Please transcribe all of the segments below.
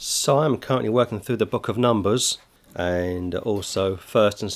So I'm currently working through the book of Numbers and also 1st and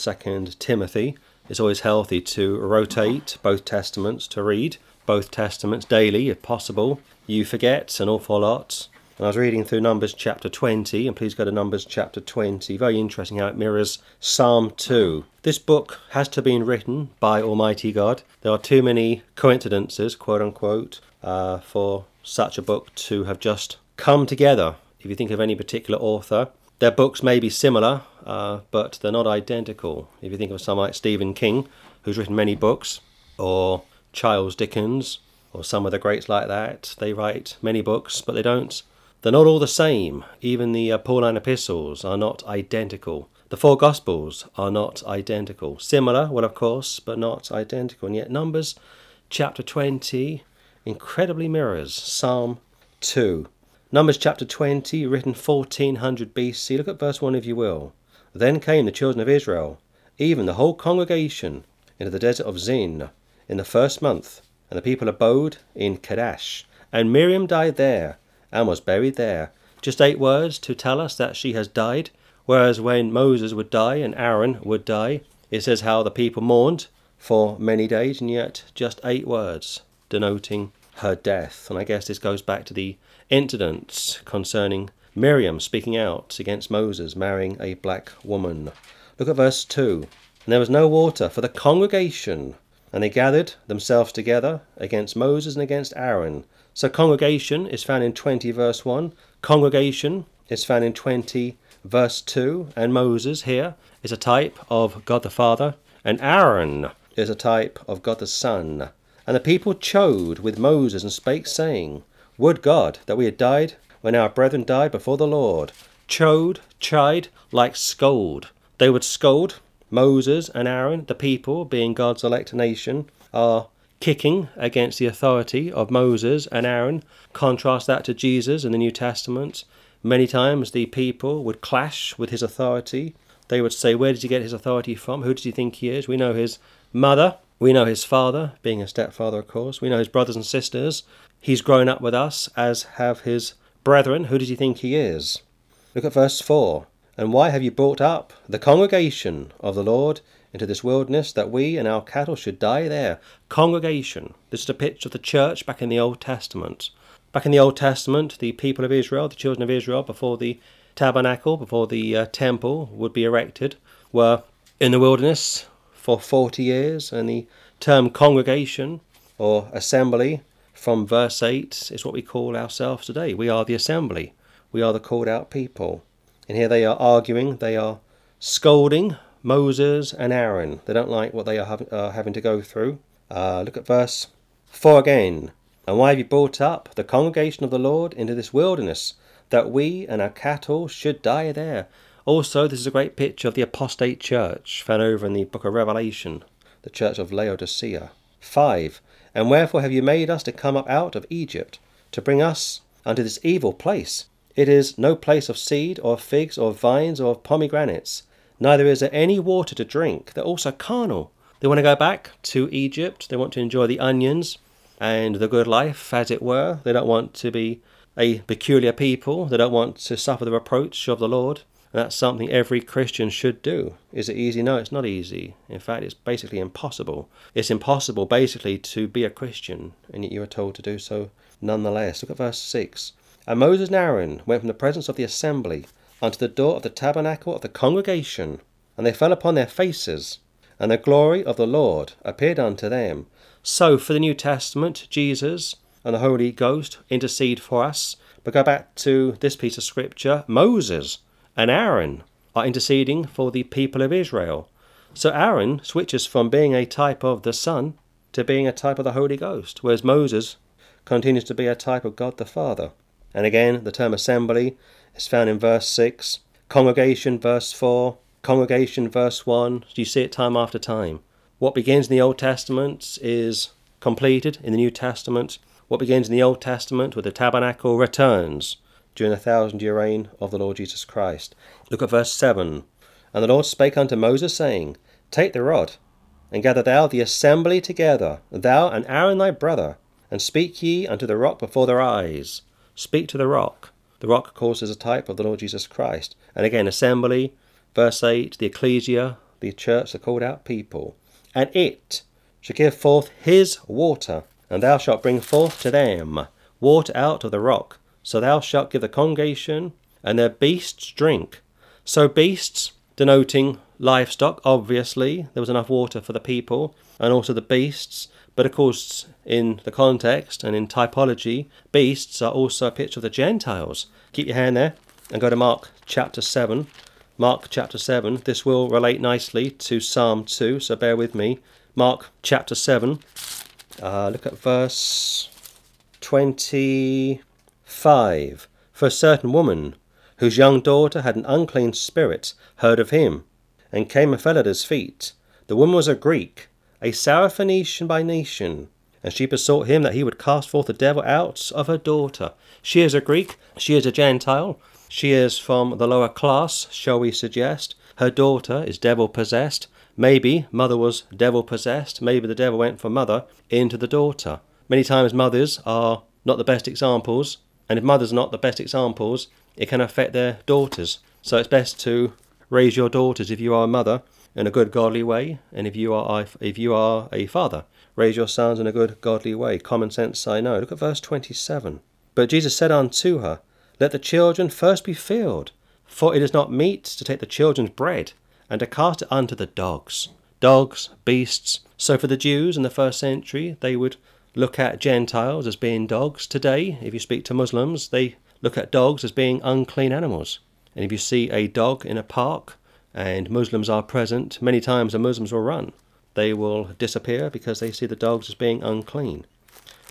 2nd Timothy. It's always healthy to rotate both testaments to read both testaments daily if possible. You forget an awful lot. And I was reading through Numbers chapter 20, and please go to Numbers chapter 20. Very interesting how it mirrors Psalm 2. This book has to have been written by Almighty God. There are too many coincidences, quote unquote, uh, for such a book to have just come together if you think of any particular author. Their books may be similar, uh, but they're not identical. If you think of someone like Stephen King, who's written many books, or Charles Dickens, or some of the greats like that, they write many books, but they don't. They're not all the same. Even the uh, Pauline epistles are not identical. The four Gospels are not identical. Similar, well, of course, but not identical. And yet, Numbers chapter 20 incredibly mirrors Psalm 2. Numbers chapter 20, written 1400 BC. Look at verse 1 if you will. Then came the children of Israel, even the whole congregation, into the desert of Zin in the first month, and the people abode in Kadesh. And Miriam died there, and was buried there. Just eight words to tell us that she has died, whereas when Moses would die and Aaron would die, it says how the people mourned for many days, and yet just eight words denoting her death. And I guess this goes back to the incidents concerning Miriam speaking out against Moses marrying a black woman. Look at verse 2. And there was no water for the congregation, and they gathered themselves together against Moses and against Aaron. So, congregation is found in 20 verse 1, congregation is found in 20 verse 2, and Moses here is a type of God the Father, and Aaron is a type of God the Son. And the people chode with Moses and spake, saying, would God that we had died when our brethren died before the Lord. Chode, chide, like scold. They would scold Moses and Aaron, the people, being God's elect nation, are kicking against the authority of Moses and Aaron. Contrast that to Jesus in the New Testament. Many times the people would clash with his authority. They would say, Where did he get his authority from? Who does he think he is? We know his mother. We know his father, being a stepfather, of course. We know his brothers and sisters. He's grown up with us, as have his brethren. Who does he think he is? Look at verse 4. And why have you brought up the congregation of the Lord into this wilderness, that we and our cattle should die there? Congregation. This is a picture of the church back in the Old Testament. Back in the Old Testament, the people of Israel, the children of Israel, before the tabernacle, before the uh, temple would be erected, were in the wilderness for 40 years, and the term congregation or assembly from verse 8 is what we call ourselves today. We are the assembly, we are the called out people. And here they are arguing, they are scolding Moses and Aaron. They don't like what they are having, uh, having to go through. Uh, look at verse 4 again. And why have you brought up the congregation of the Lord into this wilderness, that we and our cattle should die there? Also, this is a great picture of the apostate church found over in the book of Revelation, the church of Laodicea. 5. And wherefore have you made us to come up out of Egypt, to bring us unto this evil place? It is no place of seed, or figs, or vines, or pomegranates, neither is there any water to drink. They're also carnal. They want to go back to Egypt, they want to enjoy the onions and the good life, as it were. They don't want to be a peculiar people, they don't want to suffer the reproach of the Lord. That's something every Christian should do. Is it easy? No, it's not easy. In fact, it's basically impossible. It's impossible, basically, to be a Christian, and yet you are told to do so nonetheless. Look at verse 6. And Moses and Aaron went from the presence of the assembly unto the door of the tabernacle of the congregation, and they fell upon their faces, and the glory of the Lord appeared unto them. So, for the New Testament, Jesus and the Holy Ghost intercede for us. But go back to this piece of scripture Moses and Aaron are interceding for the people of Israel. So Aaron switches from being a type of the Son to being a type of the Holy Ghost, whereas Moses continues to be a type of God the Father. And again, the term assembly is found in verse 6, congregation, verse 4, congregation, verse 1. You see it time after time. What begins in the Old Testament is completed in the New Testament. What begins in the Old Testament with the tabernacle returns during the thousand year reign of the Lord Jesus Christ. Look at verse 7. And the Lord spake unto Moses, saying, Take the rod, and gather thou the assembly together, thou and Aaron thy brother, and speak ye unto the rock before their eyes. Speak to the rock. The rock, of course, is a type of the Lord Jesus Christ. And again, assembly, verse 8, the ecclesia, the church, the called out people. And it shall give forth his water, and thou shalt bring forth to them water out of the rock. So thou shalt give the congregation and their beasts drink. So beasts, denoting livestock, obviously, there was enough water for the people, and also the beasts. But of course, in the context and in typology, beasts are also a picture of the Gentiles. Keep your hand there and go to Mark chapter 7. Mark chapter 7. This will relate nicely to Psalm 2, so bear with me. Mark chapter 7. Uh, look at verse 25. For a certain woman, whose young daughter had an unclean spirit, heard of him, and came and fell at his feet. The woman was a Greek, a Syrophoenician by nation, and she besought him that he would cast forth the devil out of her daughter. She is a Greek, she is a Gentile, she is from the lower class, shall we suggest. Her daughter is devil possessed, Maybe mother was devil possessed. Maybe the devil went from mother into the daughter. Many times mothers are not the best examples, and if mothers are not the best examples, it can affect their daughters. So it's best to raise your daughters if you are a mother in a good godly way, and if you are if you are a father, raise your sons in a good godly way. Common sense, I know. Look at verse twenty-seven. But Jesus said unto her, Let the children first be filled, for it is not meet to take the children's bread and to cast it unto the dogs. Dogs, beasts. So for the Jews in the first century, they would look at Gentiles as being dogs. Today, if you speak to Muslims, they look at dogs as being unclean animals. And if you see a dog in a park and Muslims are present, many times the Muslims will run. They will disappear because they see the dogs as being unclean.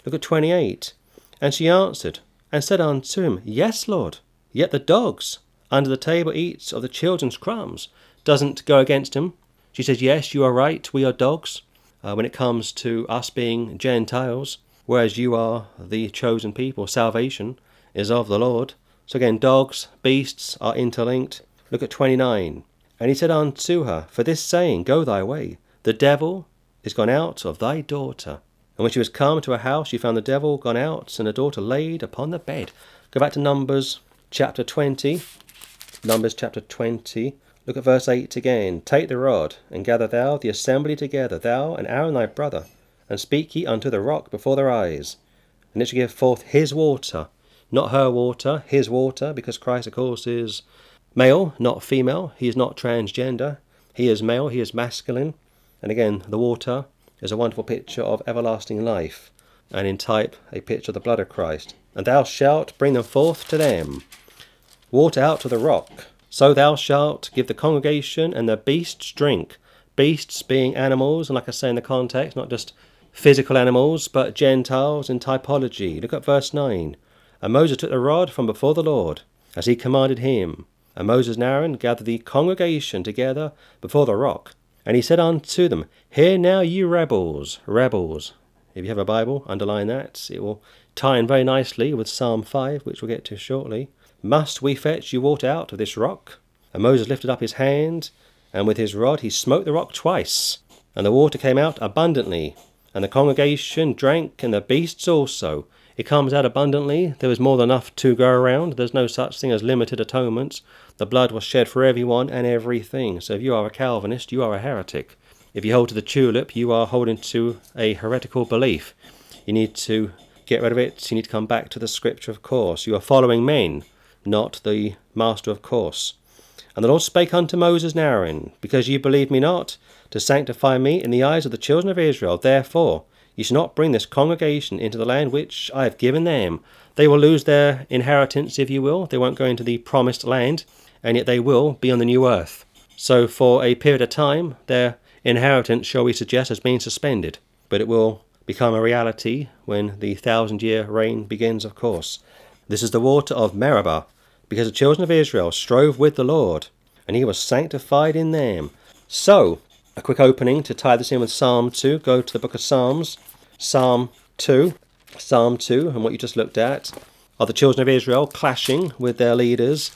Look at 28. And she answered and said unto him, Yes, Lord, yet the dogs under the table eats of the children's crumbs doesn't go against him. She says, Yes, you are right, we are dogs uh, when it comes to us being Gentiles, whereas you are the chosen people. Salvation is of the Lord. So again, dogs, beasts are interlinked. Look at 29. And he said unto her, For this saying, Go thy way. The devil is gone out of thy daughter. And when she was come to her house, she found the devil gone out, and her daughter laid upon the bed. Go back to Numbers chapter 20. Numbers chapter 20. Look at verse 8 again. Take the rod, and gather thou the assembly together, thou and Aaron thy brother, and speak ye unto the rock before their eyes. And it shall give forth his water, not her water, his water, because Christ, of course, is male, not female. He is not transgender. He is male, he is masculine. And again, the water is a wonderful picture of everlasting life, and in type, a picture of the blood of Christ. And thou shalt bring them forth to them. Water out to the rock, so thou shalt give the congregation and the beasts drink. Beasts being animals, and like I say in the context, not just physical animals, but Gentiles in typology. Look at verse 9. And Moses took the rod from before the Lord, as he commanded him. And Moses and Aaron gathered the congregation together before the rock. And he said unto them, Hear now, ye rebels, rebels. If you have a Bible, underline that. It will tie in very nicely with Psalm 5, which we'll get to shortly. Must we fetch you water out of this rock? And Moses lifted up his hand, and with his rod he smote the rock twice, and the water came out abundantly. And the congregation drank, and the beasts also. It comes out abundantly. There was more than enough to go around. There's no such thing as limited atonements. The blood was shed for everyone and everything. So if you are a Calvinist, you are a heretic. If you hold to the tulip, you are holding to a heretical belief. You need to get rid of it. You need to come back to the scripture, of course. You are following men not the master of course. And the Lord spake unto Moses and Aaron, Because ye believe me not, to sanctify me in the eyes of the children of Israel, therefore ye shall not bring this congregation into the land which I have given them. They will lose their inheritance, if you will. They won't go into the promised land, and yet they will be on the new earth. So, for a period of time, their inheritance, shall we suggest, has been suspended. But it will become a reality when the thousand year reign begins, of course. This is the water of Meribah, because the children of Israel strove with the Lord, and he was sanctified in them. So, a quick opening to tie this in with Psalm 2. Go to the book of Psalms, Psalm 2. Psalm 2, and what you just looked at are the children of Israel clashing with their leaders,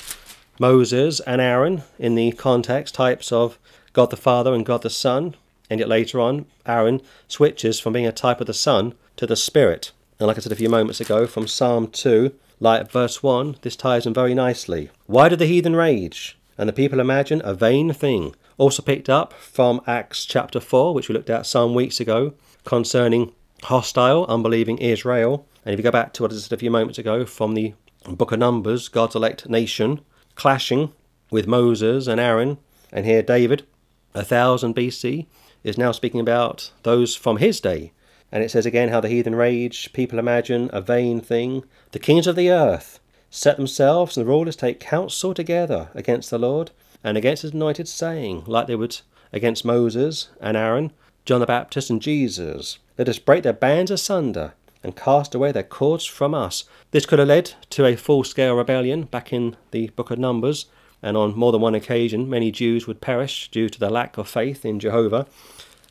Moses and Aaron, in the context types of God the Father and God the Son. And yet later on, Aaron switches from being a type of the Son to the Spirit. And like I said a few moments ago, from Psalm 2, Like verse 1, this ties in very nicely. Why do the heathen rage? And the people imagine a vain thing. Also picked up from Acts chapter 4, which we looked at some weeks ago, concerning hostile, unbelieving Israel. And if you go back to what I said a few moments ago from the book of Numbers, God's elect nation clashing with Moses and Aaron, and here David, a thousand BC, is now speaking about those from his day. And it says again how the heathen rage, people imagine a vain thing. The kings of the earth set themselves, and the rulers take counsel together against the Lord and against his anointed, saying, like they would against Moses and Aaron, John the Baptist and Jesus, let us break their bands asunder and cast away their cords from us. This could have led to a full scale rebellion back in the book of Numbers, and on more than one occasion, many Jews would perish due to their lack of faith in Jehovah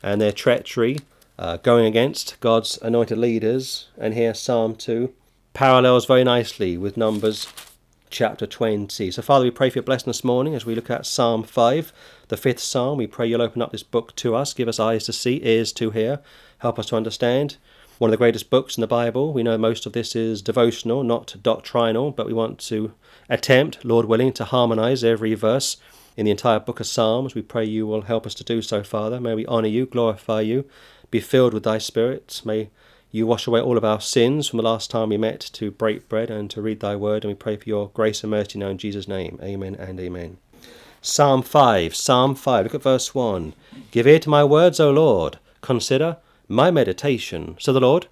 and their treachery, uh, going against God's anointed leaders. And here, Psalm 2 parallels very nicely with Numbers chapter 20. So, Father, we pray for your blessing this morning as we look at Psalm 5, the fifth psalm. We pray you'll open up this book to us, give us eyes to see, ears to hear, help us to understand. One of the greatest books in the Bible. We know most of this is devotional, not doctrinal, but we want to attempt, Lord willing, to harmonize every verse in the entire book of Psalms. We pray you will help us to do so, Father. May we honour you, glorify you, be filled with thy Spirit. May you wash away all of our sins from the last time we met to break bread and to read thy word. And we pray for your grace and mercy now in Jesus' name. Amen and amen. Psalm 5, Psalm 5, look at verse 1. Give ear to my words, O Lord. Consider my meditation. So the Lord,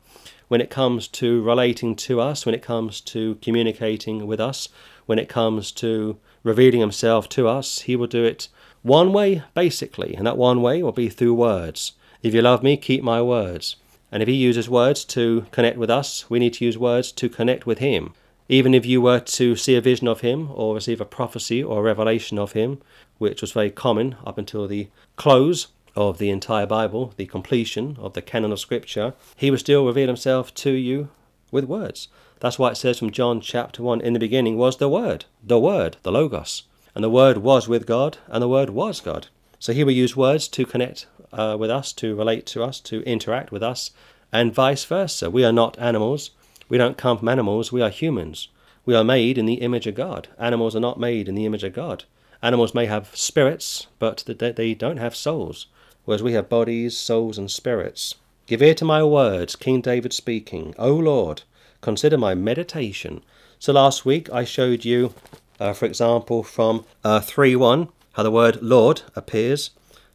when it comes to relating to us, when it comes to communicating with us, when it comes to revealing himself to us, he will do it one way, basically, and that one way will be through words. If you love me, keep my words. And if he uses words to connect with us, we need to use words to connect with him. Even if you were to see a vision of him or receive a prophecy or a revelation of him, which was very common up until the close of the entire Bible, the completion of the canon of Scripture, he would still reveal himself to you with words. That's why it says from John chapter 1 In the beginning was the Word, the Word, the Logos. And the Word was with God, and the Word was God. So here we use words to connect uh, with us, to relate to us, to interact with us, and vice versa. We are not animals. We don't come from animals. We are humans. We are made in the image of God. Animals are not made in the image of God. Animals may have spirits, but they don't have souls, whereas we have bodies, souls, and spirits. Give ear to my words, King David speaking. O Lord, consider my meditation. So last week I showed you, uh, for example, from uh, 3 1, how the word Lord appears,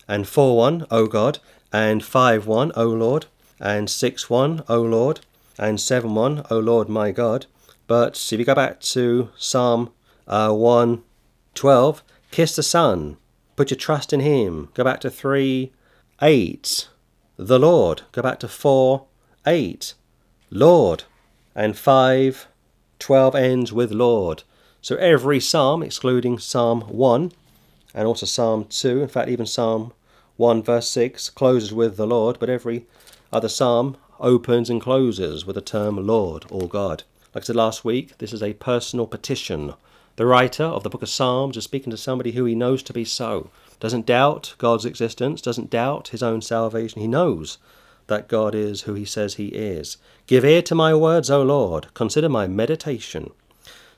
and 4 1, O God, and 5 1, O Lord, and 6 1, O Lord, and 7 1, O Lord my God. But if you go back to Psalm uh, 1 12, kiss the Son, put your trust in Him. Go back to 3 8, the Lord. Go back to 4 8, Lord and 5, 12 ends with Lord. So every psalm, excluding Psalm 1 and also Psalm 2, in fact, even Psalm 1, verse 6, closes with the Lord, but every other psalm opens and closes with the term Lord or God. Like I said last week, this is a personal petition. The writer of the book of Psalms is speaking to somebody who he knows to be so. Doesn't doubt God's existence, doesn't doubt his own salvation. He knows that God is who he says he is. Give ear to my words, O Lord, consider my meditation.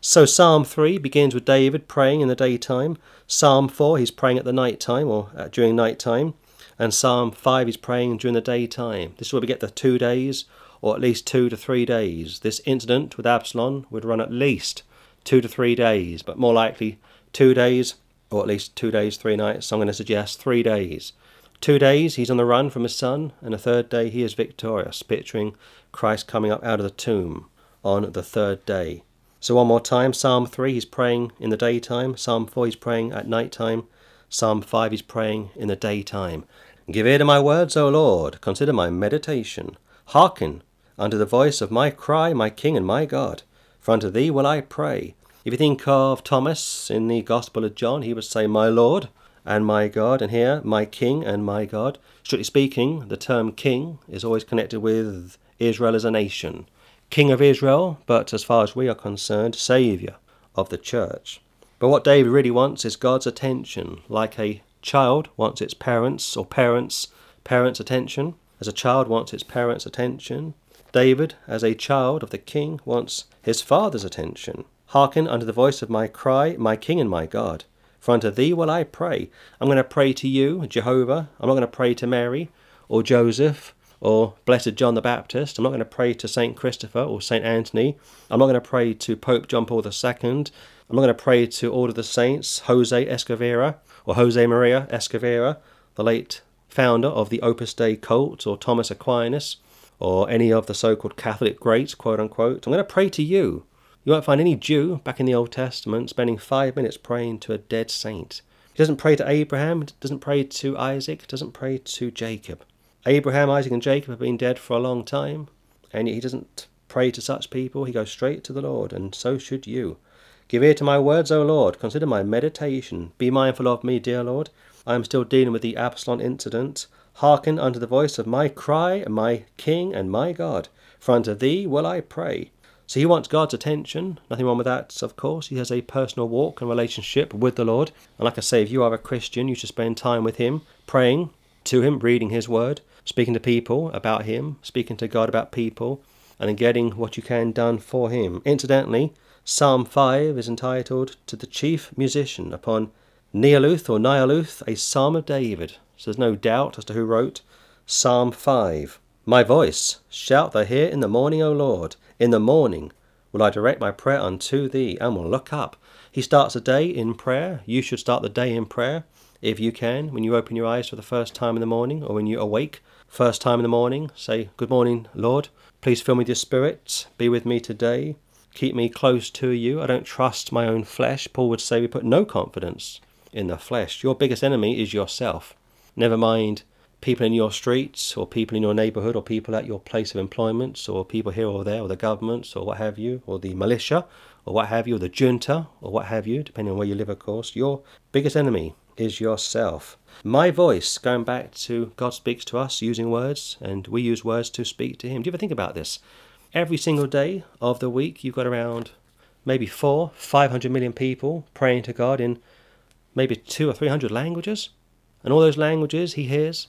So Psalm 3 begins with David praying in the daytime. Psalm 4 he's praying at the night time or uh, during night time. And Psalm 5 he's praying during the daytime. This is where we get the two days or at least two to three days. This incident with Absalom would run at least two to three days, but more likely two days or at least two days, three nights. So I'm going to suggest three days. Two days he's on the run from his son, and the third day he is victorious, picturing Christ coming up out of the tomb on the third day. So, one more time Psalm 3 he's praying in the daytime, Psalm 4 he's praying at night time, Psalm 5 he's praying in the daytime. Give ear to my words, O Lord, consider my meditation. Hearken unto the voice of my cry, my King and my God. For unto thee will I pray. If you think of Thomas in the Gospel of John, he would say, My Lord and my God, and here, my King and my God. Strictly speaking, the term king is always connected with Israel as a nation. King of Israel, but as far as we are concerned, Saviour of the church. But what David really wants is God's attention, like a child wants its parents or parents' parents' attention. As a child wants its parents' attention, David, as a child of the king, wants his father's attention. Hearken unto the voice of my cry, my king and my God. For unto thee will I pray. I'm going to pray to you, Jehovah. I'm not going to pray to Mary or Joseph or Blessed John the Baptist. I'm not going to pray to St. Christopher or St. Anthony. I'm not going to pray to Pope John Paul II. I'm not going to pray to all of the saints, Jose Escavera or Jose Maria Escavera, the late founder of the Opus Dei cult, or Thomas Aquinas, or any of the so called Catholic greats, quote unquote. I'm going to pray to you. You won't find any Jew back in the Old Testament spending five minutes praying to a dead saint. He doesn't pray to Abraham, doesn't pray to Isaac, doesn't pray to Jacob. Abraham, Isaac, and Jacob have been dead for a long time, and yet he doesn't pray to such people. He goes straight to the Lord, and so should you. Give ear to my words, O Lord. Consider my meditation. Be mindful of me, dear Lord. I am still dealing with the Absalom incident. Hearken unto the voice of my cry, my King and my God. For unto thee will I pray. So he wants God's attention. Nothing wrong with that, of course. He has a personal walk and relationship with the Lord. And like I say, if you are a Christian, you should spend time with Him, praying to Him, reading His Word, speaking to people about Him, speaking to God about people, and then getting what you can done for Him. Incidentally, Psalm 5 is entitled To the Chief Musician upon Nealuth or Nialuth, a Psalm of David. So there's no doubt as to who wrote Psalm 5. My voice shout thou hear in the morning, O Lord. In the morning will I direct my prayer unto thee, and will look up. He starts the day in prayer. You should start the day in prayer if you can. When you open your eyes for the first time in the morning, or when you awake, first time in the morning, say, Good morning, Lord. Please fill me with your spirit. Be with me today. Keep me close to you. I don't trust my own flesh. Paul would say we put no confidence in the flesh. Your biggest enemy is yourself. Never mind people in your streets or people in your neighbourhood or people at your place of employment or people here or there or the governments or what have you or the militia or what have you or the junta or what have you, depending on where you live, of course. Your biggest enemy is yourself. My voice, going back to God speaks to us using words, and we use words to speak to Him. Do you ever think about this? Every single day of the week, you've got around maybe four, five hundred million people praying to God in maybe two or three hundred languages, and all those languages he hears.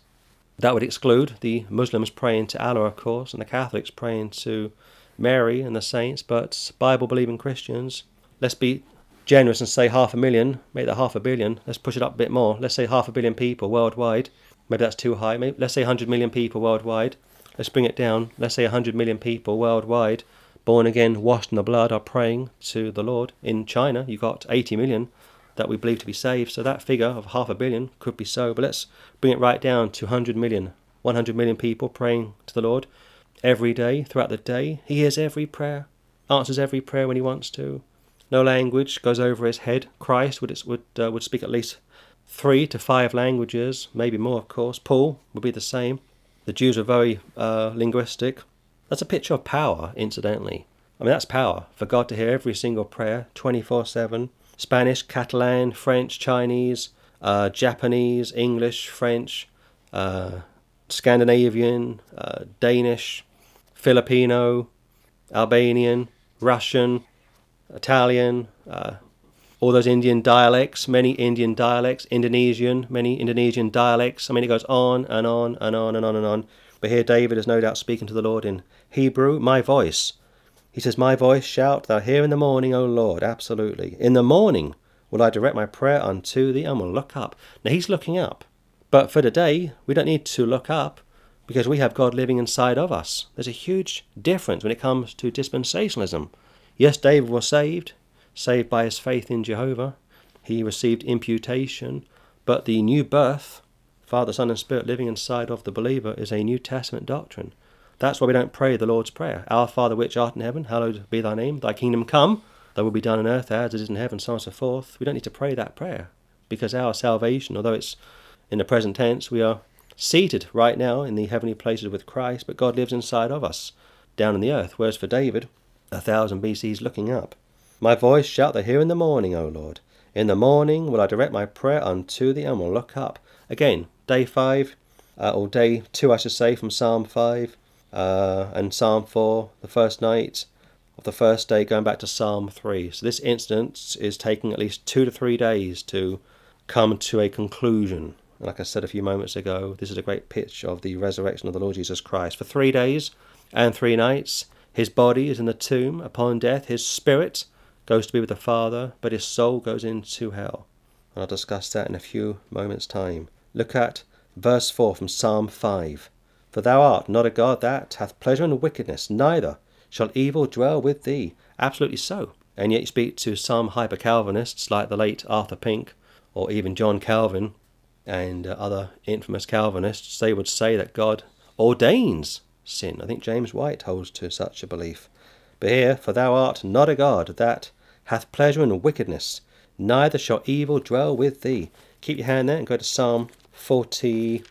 That would exclude the Muslims praying to Allah, of course, and the Catholics praying to Mary and the saints, but Bible believing Christians, let's be generous and say half a million, make that half a billion, let's push it up a bit more. Let's say half a billion people worldwide. Maybe that's too high. Maybe, let's say 100 million people worldwide. Let's bring it down. Let's say 100 million people worldwide, born again, washed in the blood, are praying to the Lord. In China, you've got 80 million that we believe to be saved. So that figure of half a billion could be so. But let's bring it right down to 100 million. 100 million people praying to the Lord every day, throughout the day. He hears every prayer, answers every prayer when he wants to. No language goes over his head. Christ would would uh, would speak at least three to five languages, maybe more, of course. Paul would be the same. The Jews are very uh, linguistic. That's a picture of power, incidentally. I mean, that's power for God to hear every single prayer 24 7 Spanish, Catalan, French, Chinese, uh, Japanese, English, French, uh, Scandinavian, uh, Danish, Filipino, Albanian, Russian, Italian, uh, all those Indian dialects, many Indian dialects, Indonesian, many Indonesian dialects. I mean, it goes on and on and on and on and on. But here David is no doubt speaking to the Lord in Hebrew, my voice he says, My voice shalt thou hear in the morning, O Lord. Absolutely. In the morning will I direct my prayer unto thee and will look up. Now he's looking up. But for today, we don't need to look up because we have God living inside of us. There's a huge difference when it comes to dispensationalism. Yes, David was saved, saved by his faith in Jehovah. He received imputation, but the new birth, Father, Son, and Spirit living inside of the believer, is a New Testament doctrine. That's why we don't pray the Lord's Prayer. Our Father which art in heaven, hallowed be thy name. Thy kingdom come, thy will be done on earth as it is in heaven, so on and so forth. We don't need to pray that prayer because our salvation, although it's in the present tense, we are seated right now in the heavenly places with Christ, but God lives inside of us down in the earth. Whereas for David, a thousand BCs looking up. My voice shalt thou hear in the morning, O Lord. In the morning will I direct my prayer unto thee and will look up. Again, day five, uh, or day two, I should say, from Psalm 5 uh, and Psalm 4, the first night of the first day, going back to Psalm 3. So this instance is taking at least two to three days to come to a conclusion. like I said a few moments ago, this is a great pitch of the resurrection of the Lord Jesus Christ. For three days, and three nights. His body is in the tomb. Upon death, his spirit goes to be with the Father, but his soul goes into hell. And I'll discuss that in a few moments' time. Look at verse 4 from Psalm 5. For thou art not a God that hath pleasure in wickedness, neither shall evil dwell with thee. Absolutely so. And yet you speak to some hyper Calvinists like the late Arthur Pink or even John Calvin and uh, other infamous Calvinists, they would say that God ordains sin. I think James White holds to such a belief. But here, for thou art not a God that hath pleasure in wickedness, neither shall evil dwell with thee. Keep your hand there and go to Psalm 40.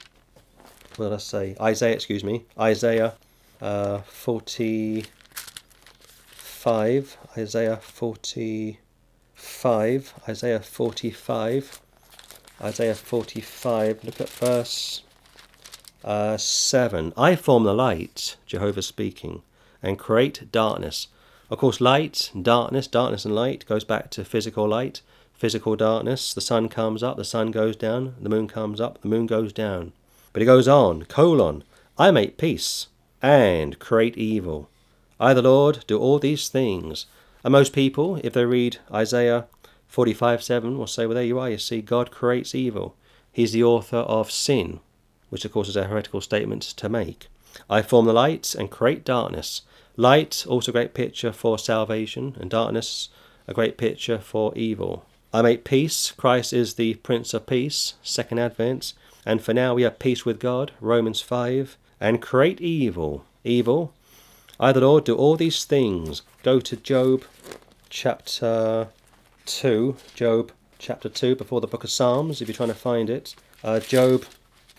What did I say? Isaiah, excuse me. Isaiah uh, 45. Isaiah 45. Isaiah 45. Isaiah 45. Look at verse uh, 7. I form the light, Jehovah speaking, and create darkness. Of course, light, and darkness, darkness and light goes back to physical light, physical darkness. The sun comes up, the sun goes down, the moon comes up, the moon goes down. But he goes on, colon, I make peace and create evil. I, the Lord, do all these things. And most people, if they read Isaiah 45 7, will say, Well, there you are, you see, God creates evil. He's the author of sin, which of course is a heretical statement to make. I form the light and create darkness. Light, also a great picture for salvation, and darkness, a great picture for evil. I make peace. Christ is the Prince of Peace, second advent. And for now we have peace with God, Romans 5. And create evil. Evil. I, the Lord, do all these things. Go to Job chapter 2. Job chapter 2 before the book of Psalms, if you're trying to find it. Uh, Job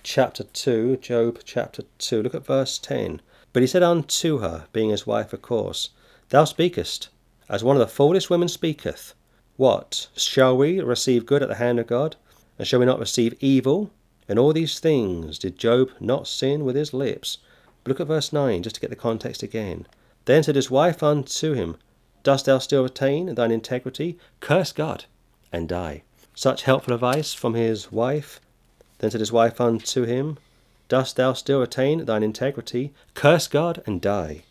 chapter 2. Job chapter 2. Look at verse 10. But he said unto her, being his wife, of course, Thou speakest, as one of the foolish women speaketh. What? Shall we receive good at the hand of God? And shall we not receive evil? In all these things did Job not sin with his lips? But look at verse 9, just to get the context again. Then said his wife unto him, Dost thou still retain thine integrity? Curse God and die. Such helpful advice from his wife. Then said his wife unto him, Dost thou still retain thine integrity? Curse God and die.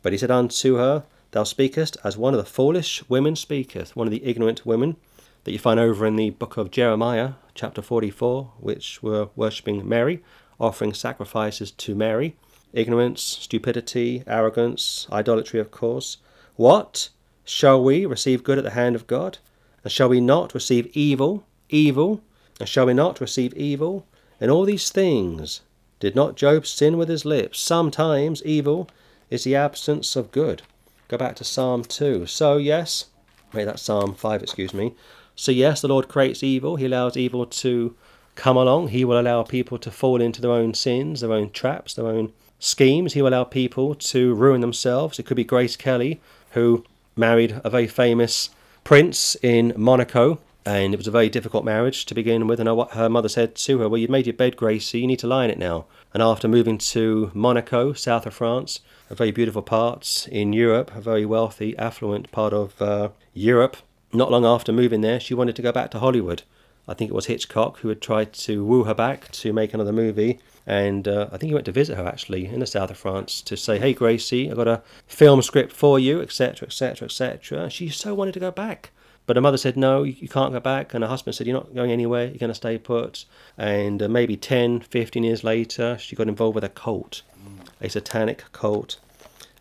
But he said unto her, Thou speakest as one of the foolish women speaketh, one of the ignorant women that you find over in the book of Jeremiah, chapter 44, which were worshipping Mary, offering sacrifices to Mary. Ignorance, stupidity, arrogance, idolatry, of course. What? Shall we receive good at the hand of God? And shall we not receive evil? Evil? And shall we not receive evil? In all these things did not Job sin with his lips? Sometimes evil is the absence of good. Go back to Psalm 2. So, yes, wait, that's Psalm 5, excuse me. So, yes, the Lord creates evil. He allows evil to come along. He will allow people to fall into their own sins, their own traps, their own schemes. He will allow people to ruin themselves. It could be Grace Kelly, who married a very famous prince in Monaco and it was a very difficult marriage to begin with. And her mother said to her, Well, you've made your bed, Gracie, you need to lie in it now. And after moving to Monaco, south of France, a very beautiful part in Europe, a very wealthy, affluent part of uh, Europe, not long after moving there, she wanted to go back to Hollywood. I think it was Hitchcock who had tried to woo her back to make another movie. And uh, I think he went to visit her actually in the south of France to say, Hey, Gracie, I've got a film script for you, etc., etc., etc. She so wanted to go back. But her mother said, no, you can't go back. And her husband said, you're not going anywhere, you're going to stay put. And uh, maybe 10, 15 years later, she got involved with a cult, mm. a satanic cult.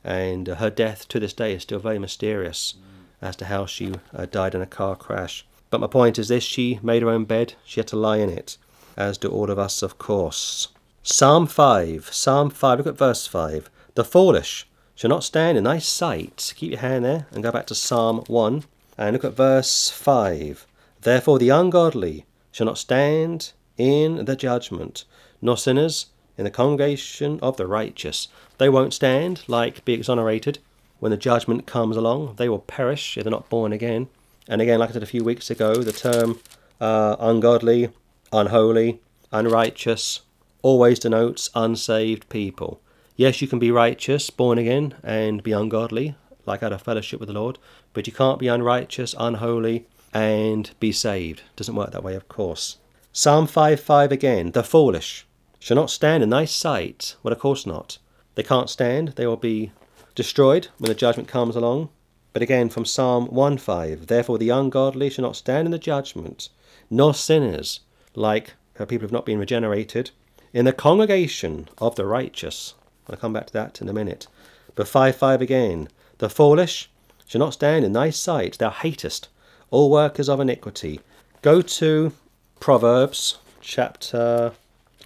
And uh, her death to this day is still very mysterious mm. as to how she uh, died in a car crash. But my point is this she made her own bed, she had to lie in it, as do all of us, of course. Psalm 5, Psalm 5, look at verse 5. The foolish shall not stand in thy sight. Keep your hand there and go back to Psalm 1. And look at verse 5. Therefore the ungodly shall not stand in the judgment, nor sinners in the congregation of the righteous. They won't stand, like be exonerated. When the judgment comes along, they will perish if they're not born again. And again, like I said a few weeks ago, the term uh, ungodly, unholy, unrighteous always denotes unsaved people. Yes, you can be righteous, born again, and be ungodly, like out of fellowship with the Lord, but you can't be unrighteous, unholy, and be saved. Doesn't work that way, of course. Psalm 5 5 again, the foolish shall not stand in thy sight. Well, of course not. They can't stand. They will be destroyed when the judgment comes along. But again, from Psalm 1:5, therefore the ungodly shall not stand in the judgment, nor sinners, like people who have not been regenerated, in the congregation of the righteous. I'll come back to that in a minute. But 5 5 again, the foolish shall not stand in thy sight, thou hatest all workers of iniquity. Go to Proverbs chapter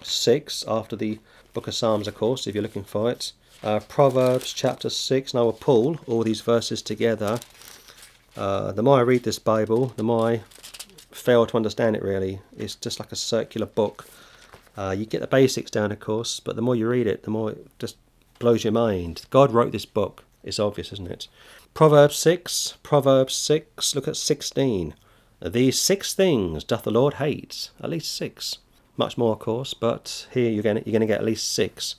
6, after the book of Psalms, of course, if you're looking for it. Uh, Proverbs chapter 6, and I will pull all these verses together. Uh, the more I read this Bible, the more I fail to understand it really. It's just like a circular book. Uh, you get the basics down, of course, but the more you read it, the more it just blows your mind. God wrote this book. It's obvious, isn't it? Proverbs 6, Proverbs 6, look at 16. These six things doth the Lord hate. At least six. Much more, of course, but here you're going, to, you're going to get at least six.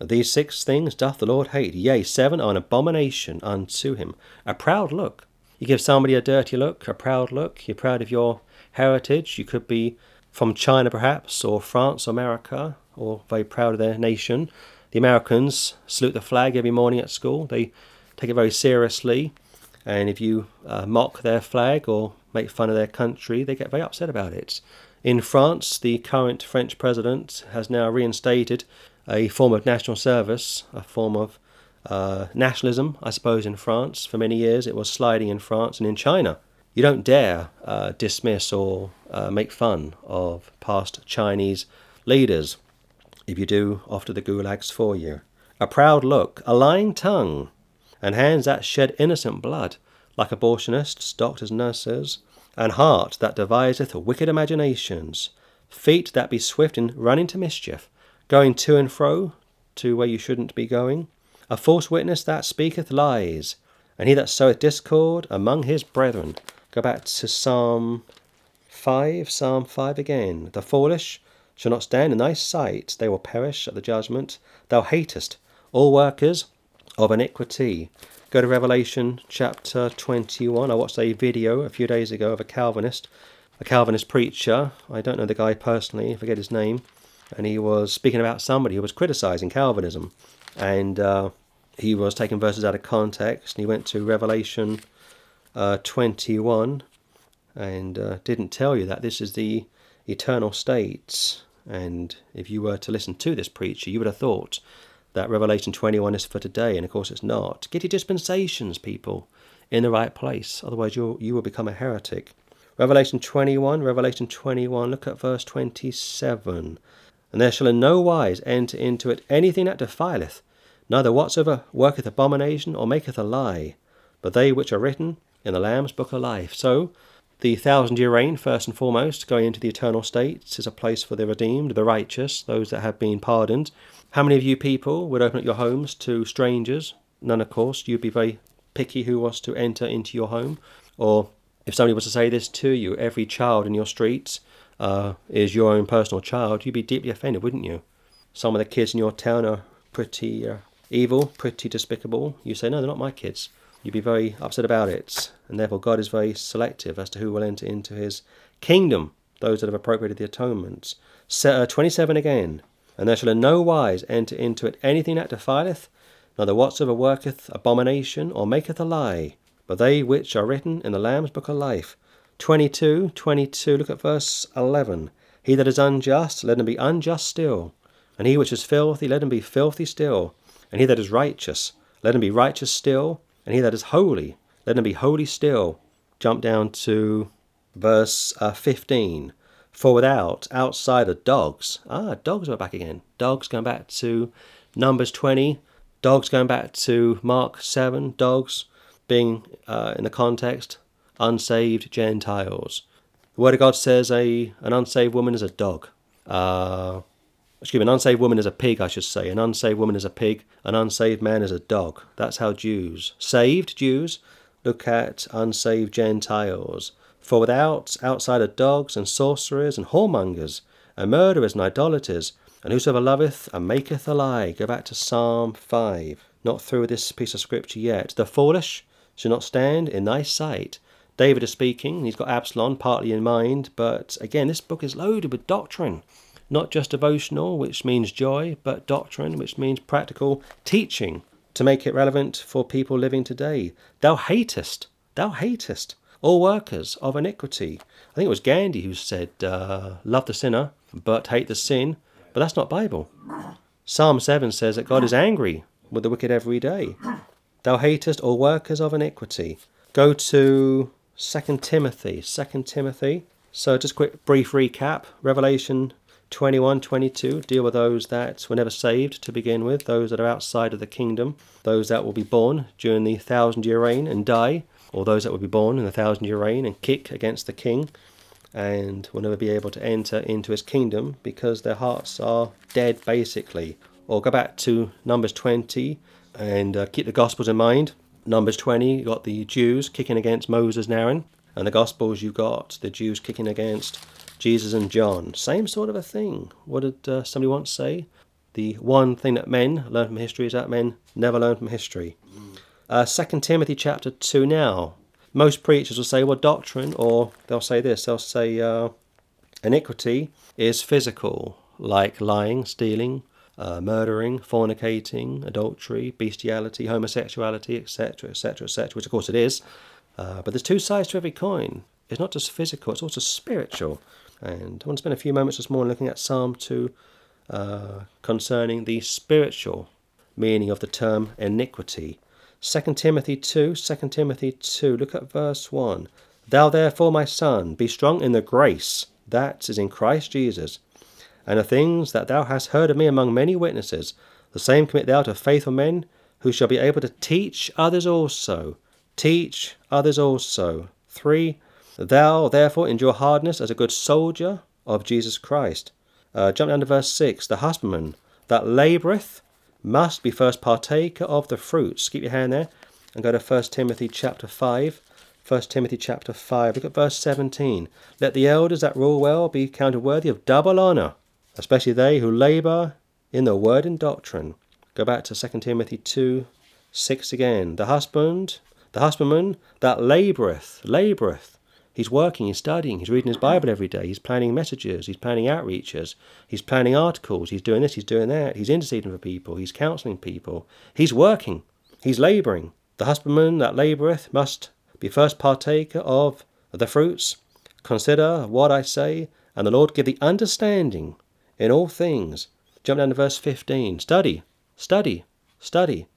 These six things doth the Lord hate. Yea, seven are an abomination unto him. A proud look. You give somebody a dirty look, a proud look. You're proud of your heritage. You could be from China, perhaps, or France, or America, or very proud of their nation. The Americans salute the flag every morning at school. They take it very seriously. And if you uh, mock their flag or make fun of their country, they get very upset about it. In France, the current French president has now reinstated a form of national service, a form of uh, nationalism, I suppose, in France. For many years, it was sliding in France and in China. You don't dare uh, dismiss or uh, make fun of past Chinese leaders. If you do, after the gulags for you. A proud look, a lying tongue, and hands that shed innocent blood, like abortionists, doctors, nurses, and heart that deviseth wicked imaginations, feet that be swift in running to mischief, going to and fro to where you shouldn't be going, a false witness that speaketh lies, and he that soweth discord among his brethren. Go back to Psalm 5, Psalm 5 again. The foolish shall not stand in thy sight, they will perish at the judgment. Thou hatest all workers of iniquity. Go to Revelation chapter 21. I watched a video a few days ago of a Calvinist, a Calvinist preacher. I don't know the guy personally, I forget his name. And he was speaking about somebody who was criticizing Calvinism. And uh, he was taking verses out of context. And he went to Revelation uh, 21 and uh, didn't tell you that this is the eternal states. And if you were to listen to this preacher, you would have thought that Revelation 21 is for today, and of course it's not. Get your dispensations, people, in the right place, otherwise you'll, you will become a heretic. Revelation 21, Revelation 21, look at verse 27. And there shall in no wise enter into it anything that defileth, neither whatsoever worketh abomination or maketh a lie, but they which are written in the Lamb's book of life. So, the thousand year reign, first and foremost, going into the eternal states, is a place for the redeemed, the righteous, those that have been pardoned. How many of you people would open up your homes to strangers? None, of course. You'd be very picky who was to enter into your home. Or if somebody was to say this to you, every child in your streets uh, is your own personal child, you'd be deeply offended, wouldn't you? Some of the kids in your town are pretty uh, evil, pretty despicable. You say, no, they're not my kids. You'd be very upset about it. And therefore, God is very selective as to who will enter into his kingdom, those that have appropriated the atonements. Uh, 27 again. And there shall in no wise enter into it anything that defileth, neither whatsoever worketh abomination or maketh a lie, but they which are written in the Lamb's book of life. 22, 22, look at verse 11. He that is unjust, let him be unjust still. And he which is filthy, let him be filthy still. And he that is righteous, let him be righteous still. And he that is holy, let him be holy still. Jump down to verse uh, 15. For without, outside are dogs. Ah, dogs are back again. Dogs going back to Numbers 20. Dogs going back to Mark 7. Dogs being, uh, in the context, unsaved Gentiles. The Word of God says a an unsaved woman is a dog. Uh, excuse me, an unsaved woman is a pig, I should say. An unsaved woman is a pig. An unsaved man is a dog. That's how Jews, saved Jews, look at unsaved Gentiles. For without, outside are dogs, and sorcerers, and whoremongers, and murderers, and idolaters, and whosoever loveth and maketh a lie. Go back to Psalm 5. Not through this piece of scripture yet. The foolish shall not stand in thy sight. David is speaking. He's got Absalom partly in mind, but again, this book is loaded with doctrine. Not just devotional, which means joy, but doctrine, which means practical teaching to make it relevant for people living today. Thou hatest, thou hatest all workers of iniquity. I think it was Gandhi who said, uh, Love the sinner, but hate the sin. But that's not Bible. Psalm 7 says that God is angry with the wicked every day. Thou hatest all workers of iniquity. Go to 2 Timothy. 2 Timothy. So just quick brief recap. Revelation 21, 22 deal with those that were never saved to begin with, those that are outside of the kingdom, those that will be born during the thousand year reign and die, or those that will be born in the thousand year reign and kick against the king and will never be able to enter into his kingdom because their hearts are dead basically. Or go back to Numbers 20 and uh, keep the Gospels in mind. Numbers 20, you've got the Jews kicking against Moses and Aaron, and the Gospels, you've got the Jews kicking against Jesus and John. Same sort of a thing. What did uh, somebody once say? The one thing that men learn from history is that men never learn from history. Uh, 2 Timothy chapter 2 now. Most preachers will say, well, doctrine, or they'll say this, they'll say uh, iniquity is physical, like lying, stealing, uh, murdering, fornicating, adultery, bestiality, homosexuality, etc., etc., etc., which of course it is. Uh, but there's two sides to every coin. It's not just physical, it's also spiritual. And I want to spend a few moments this morning looking at Psalm 2 uh, concerning the spiritual meaning of the term iniquity. 2 Timothy 2, 2 Timothy 2, look at verse 1. Thou therefore, my son, be strong in the grace that is in Christ Jesus. And the things that thou hast heard of me among many witnesses, the same commit thou to faithful men, who shall be able to teach others also. Teach others also. 3. Thou therefore endure hardness as a good soldier of Jesus Christ. Uh, jump down to verse 6. The husbandman that laboureth must be first partaker of the fruits. Keep your hand there and go to 1 Timothy chapter 5. 1 Timothy chapter 5. Look at verse 17. Let the elders that rule well be counted worthy of double honour, especially they who labour in the word and doctrine. Go back to 2 Timothy 2 6 again. The husband, the husbandman that laboureth, laboureth. He's working, he's studying, he's reading his Bible every day, he's planning messages, he's planning outreaches, he's planning articles, he's doing this, he's doing that, he's interceding for people, he's counselling people, he's working, he's labouring. The husbandman that laboureth must be first partaker of the fruits. Consider what I say, and the Lord give thee understanding in all things. Jump down to verse 15. Study, study, study,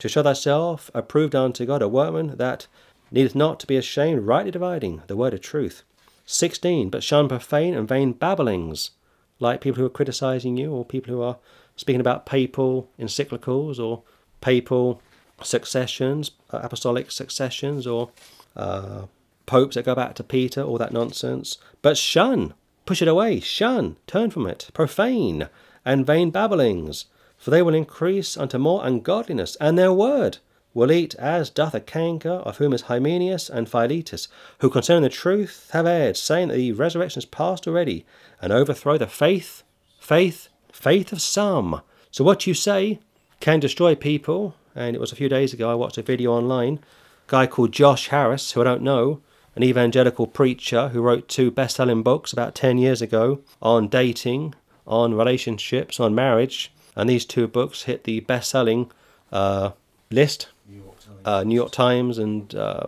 to show thyself approved unto God, a workman that needeth not to be ashamed, rightly dividing the word of truth. 16. But shun profane and vain babblings, like people who are criticizing you, or people who are speaking about papal encyclicals, or papal successions, uh, apostolic successions, or uh, popes that go back to Peter, all that nonsense. But shun, push it away, shun, turn from it, profane and vain babblings, for they will increase unto more ungodliness, and their word will eat as doth a canker, of whom is Hymenaeus and Philetus, who concerning the truth have erred, saying that the resurrection is past already, and overthrow the faith, faith, faith of some. So what you say can destroy people, and it was a few days ago I watched a video online, a guy called Josh Harris, who I don't know, an evangelical preacher who wrote two best-selling books about 10 years ago on dating, on relationships, on marriage, and these two books hit the best-selling uh, list uh, New York Times and uh,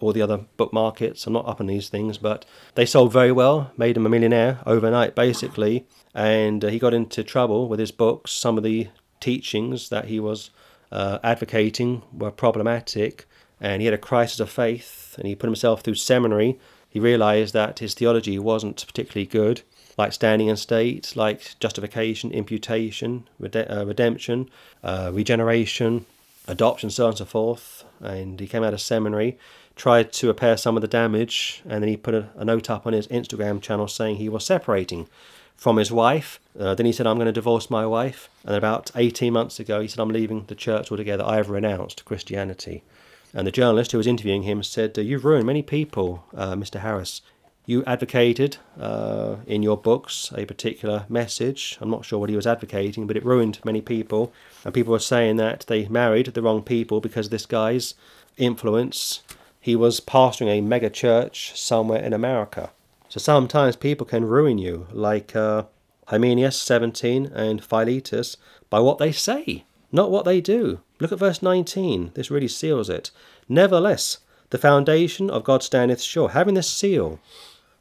all the other book markets. I'm not up on these things, but they sold very well, made him a millionaire overnight, basically. And uh, he got into trouble with his books. Some of the teachings that he was uh, advocating were problematic, and he had a crisis of faith. And he put himself through seminary. He realized that his theology wasn't particularly good, like standing in state, like justification, imputation, rede- uh, redemption, uh, regeneration, adoption, so on and so forth. And he came out of seminary, tried to repair some of the damage, and then he put a, a note up on his Instagram channel saying he was separating from his wife. Uh, then he said, I'm going to divorce my wife. And about 18 months ago, he said, I'm leaving the church altogether. I have renounced Christianity. And the journalist who was interviewing him said, You've ruined many people, uh, Mr. Harris. You advocated uh, in your books a particular message. I'm not sure what he was advocating, but it ruined many people. And people were saying that they married the wrong people because this guy's influence. He was pastoring a mega church somewhere in America. So sometimes people can ruin you, like uh, Hymenaeus 17 and Philetus by what they say, not what they do. Look at verse 19. This really seals it. Nevertheless, the foundation of God standeth sure, having this seal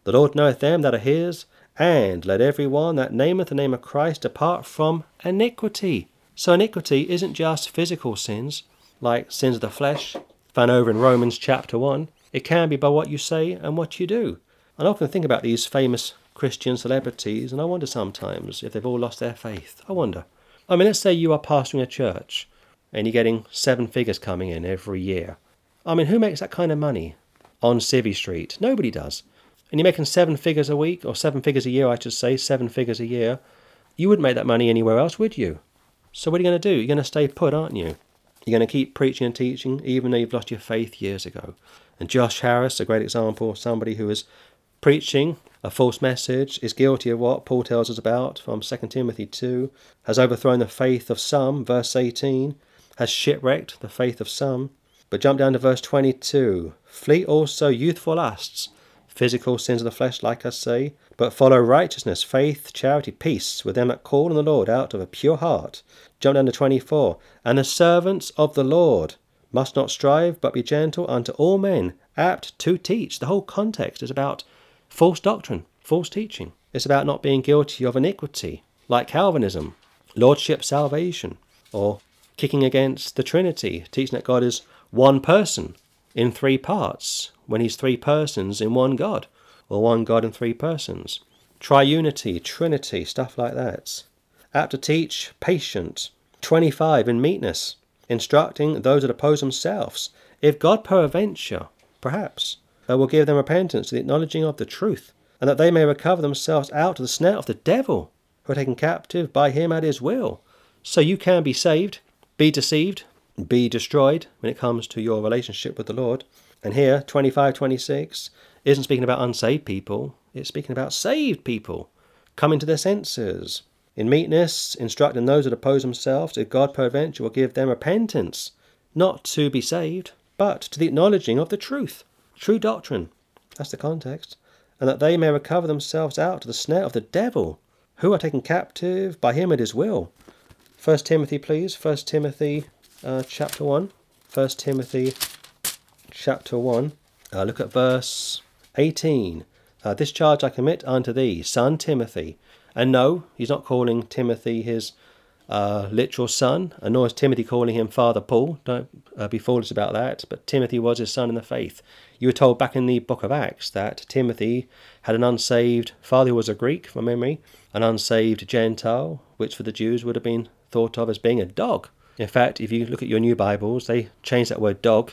The Lord knoweth them that are his, and let every one that nameth the name of Christ depart from iniquity. So iniquity isn't just physical sins, like sins of the flesh, found over in Romans chapter 1. It can be by what you say and what you do. I often think about these famous Christian celebrities, and I wonder sometimes if they've all lost their faith. I wonder. I mean, let's say you are pastoring a church and you're getting seven figures coming in every year. I mean, who makes that kind of money on Civvy Street? Nobody does. And you're making seven figures a week, or seven figures a year, I should say, seven figures a year. You wouldn't make that money anywhere else, would you? So what are you going to do? You're going to stay put, aren't you? You're going to keep preaching and teaching, even though you've lost your faith years ago. And Josh Harris, a great example, somebody who is preaching a false message, is guilty of what Paul tells us about from 2 Timothy 2, has overthrown the faith of some, verse 18, has shipwrecked the faith of some. But jump down to verse 22. Flee also youthful lusts, physical sins of the flesh, like I say, but follow righteousness, faith, charity, peace with them that call on the Lord out of a pure heart. Jump down to 24. And the servants of the Lord must not strive, but be gentle unto all men, apt to teach. The whole context is about false doctrine, false teaching. It's about not being guilty of iniquity, like Calvinism, lordship salvation, or kicking against the Trinity, teaching that God is one person in three parts, when he's three persons in one God, or one God in three persons. Triunity, Trinity, stuff like that. Apt to teach, patient. 25 in meekness, instructing those that oppose themselves. If God peradventure, perhaps, will give them repentance to the acknowledging of the truth, and that they may recover themselves out of the snare of the devil, who are taken captive by him at his will. So you can be saved, be deceived, be destroyed when it comes to your relationship with the Lord. And here, 25 26 isn't speaking about unsaved people, it's speaking about saved people coming to their senses. In meekness, instructing those that oppose themselves, if God peradventure will give them repentance, not to be saved, but to the acknowledging of the truth true doctrine. That's the context. And that they may recover themselves out of the snare of the devil, who are taken captive by him at his will. First Timothy, please. First Timothy, uh, chapter one. First Timothy, chapter one. Uh, look at verse eighteen. Uh, this charge I commit unto thee, son Timothy. And no, he's not calling Timothy his uh, literal son, and nor is Timothy calling him Father Paul. Don't uh, be foolish about that. But Timothy was his son in the faith. You were told back in the book of Acts that Timothy had an unsaved father who was a Greek, from memory, an unsaved Gentile, which for the Jews would have been thought of as being a dog. In fact, if you look at your new Bibles, they changed that word dog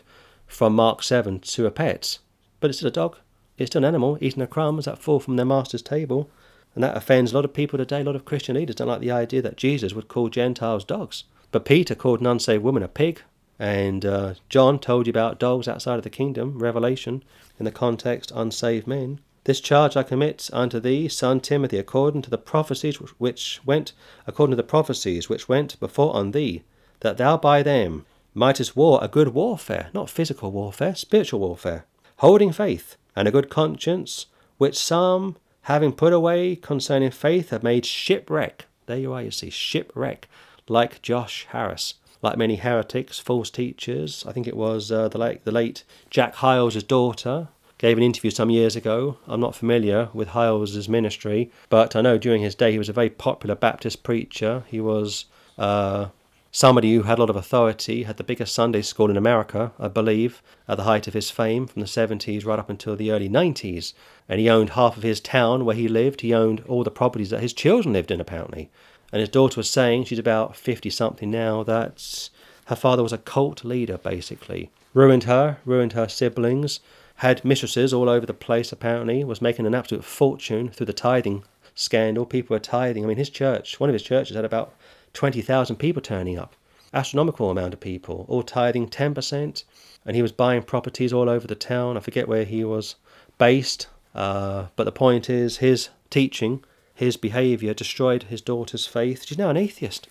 from Mark 7 to a pet. But it's still a dog. It's still an animal eating the crumbs that fall from their master's table. And that offends a lot of people today. A lot of Christian leaders don't like the idea that Jesus would call Gentiles dogs. But Peter called an unsaved woman a pig. And uh, John told you about dogs outside of the kingdom, Revelation, in the context unsaved men. This charge I commit unto thee, son Timothy, according to the prophecies which went, according to the prophecies which went before on thee, that thou by them mightest war a good warfare, not physical warfare, spiritual warfare, holding faith and a good conscience, which some having put away concerning faith, have made shipwreck. There you are, you see, shipwreck, like Josh Harris, like many heretics, false teachers. I think it was uh, the, late, the late Jack Hyles' daughter gave an interview some years ago. I'm not familiar with Hyles' ministry, but I know during his day he was a very popular Baptist preacher. He was uh, somebody who had a lot of authority, had the biggest Sunday school in America, I believe, at the height of his fame from the 70s right up until the early 90s. And he owned half of his town where he lived. He owned all the properties that his children lived in, apparently. And his daughter was saying, she's about 50 something now, that her father was a cult leader, basically. Ruined her, ruined her siblings, had mistresses all over the place, apparently, was making an absolute fortune through the tithing scandal. People were tithing. I mean, his church, one of his churches had about 20,000 people turning up. Astronomical amount of people, all tithing 10%. And he was buying properties all over the town. I forget where he was based. Uh, but the point is, his teaching, his behaviour destroyed his daughter's faith. She's now an atheist.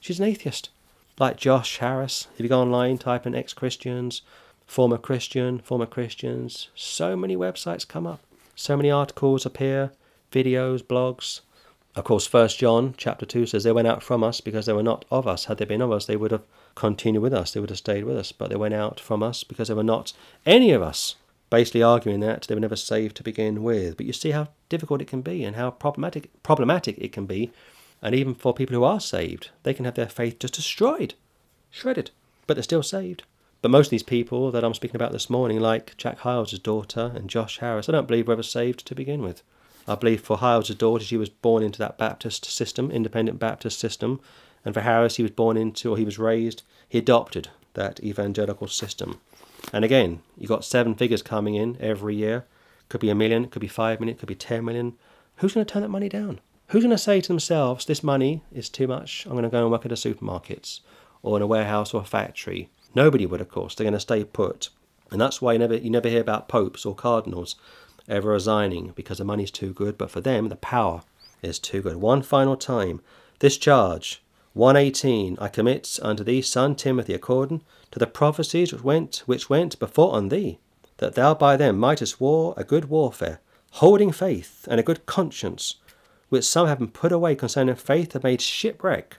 She's an atheist. Like Josh Harris. If you go online, type in ex Christians, former Christian, former Christians, so many websites come up. So many articles appear, videos, blogs, Of course, First John chapter 2 says they went out from us because they were not of us. Had they been of us, they would have continued with us, they would have stayed with us. But they went out from us because they were not any of us. Basically arguing that they were never saved to begin with. But you see how difficult it can be and how problematic problematic it can be. And even for people who are saved, they can have their faith just destroyed, shredded, but they're still saved. But most of these people that I'm speaking about this morning, like Jack Hyles' daughter and Josh Harris, I don't believe were ever saved to begin with. I believe for Hyles' daughter, she was born into that Baptist system, independent Baptist system. And for Harris, he was born into, or he was raised, he adopted that evangelical system. And again, you've got seven figures coming in every year. Could be a million, could be five million, could be ten million. Who's going to turn that money down? Who's going to say to themselves, this money is too much, I'm going to go and work at a supermarket or in a warehouse or a factory? Nobody would, of course. They're going to stay put. And that's why you never, you never hear about popes or cardinals ever resigning because the money's too good, but for them, the power is too good. One final time. This charge, 118, I commit unto thee, son Timothy, according to the prophecies which went, which went before on thee, that thou by them mightest war a good warfare, holding faith and a good conscience, which some have been put away concerning faith have made shipwreck,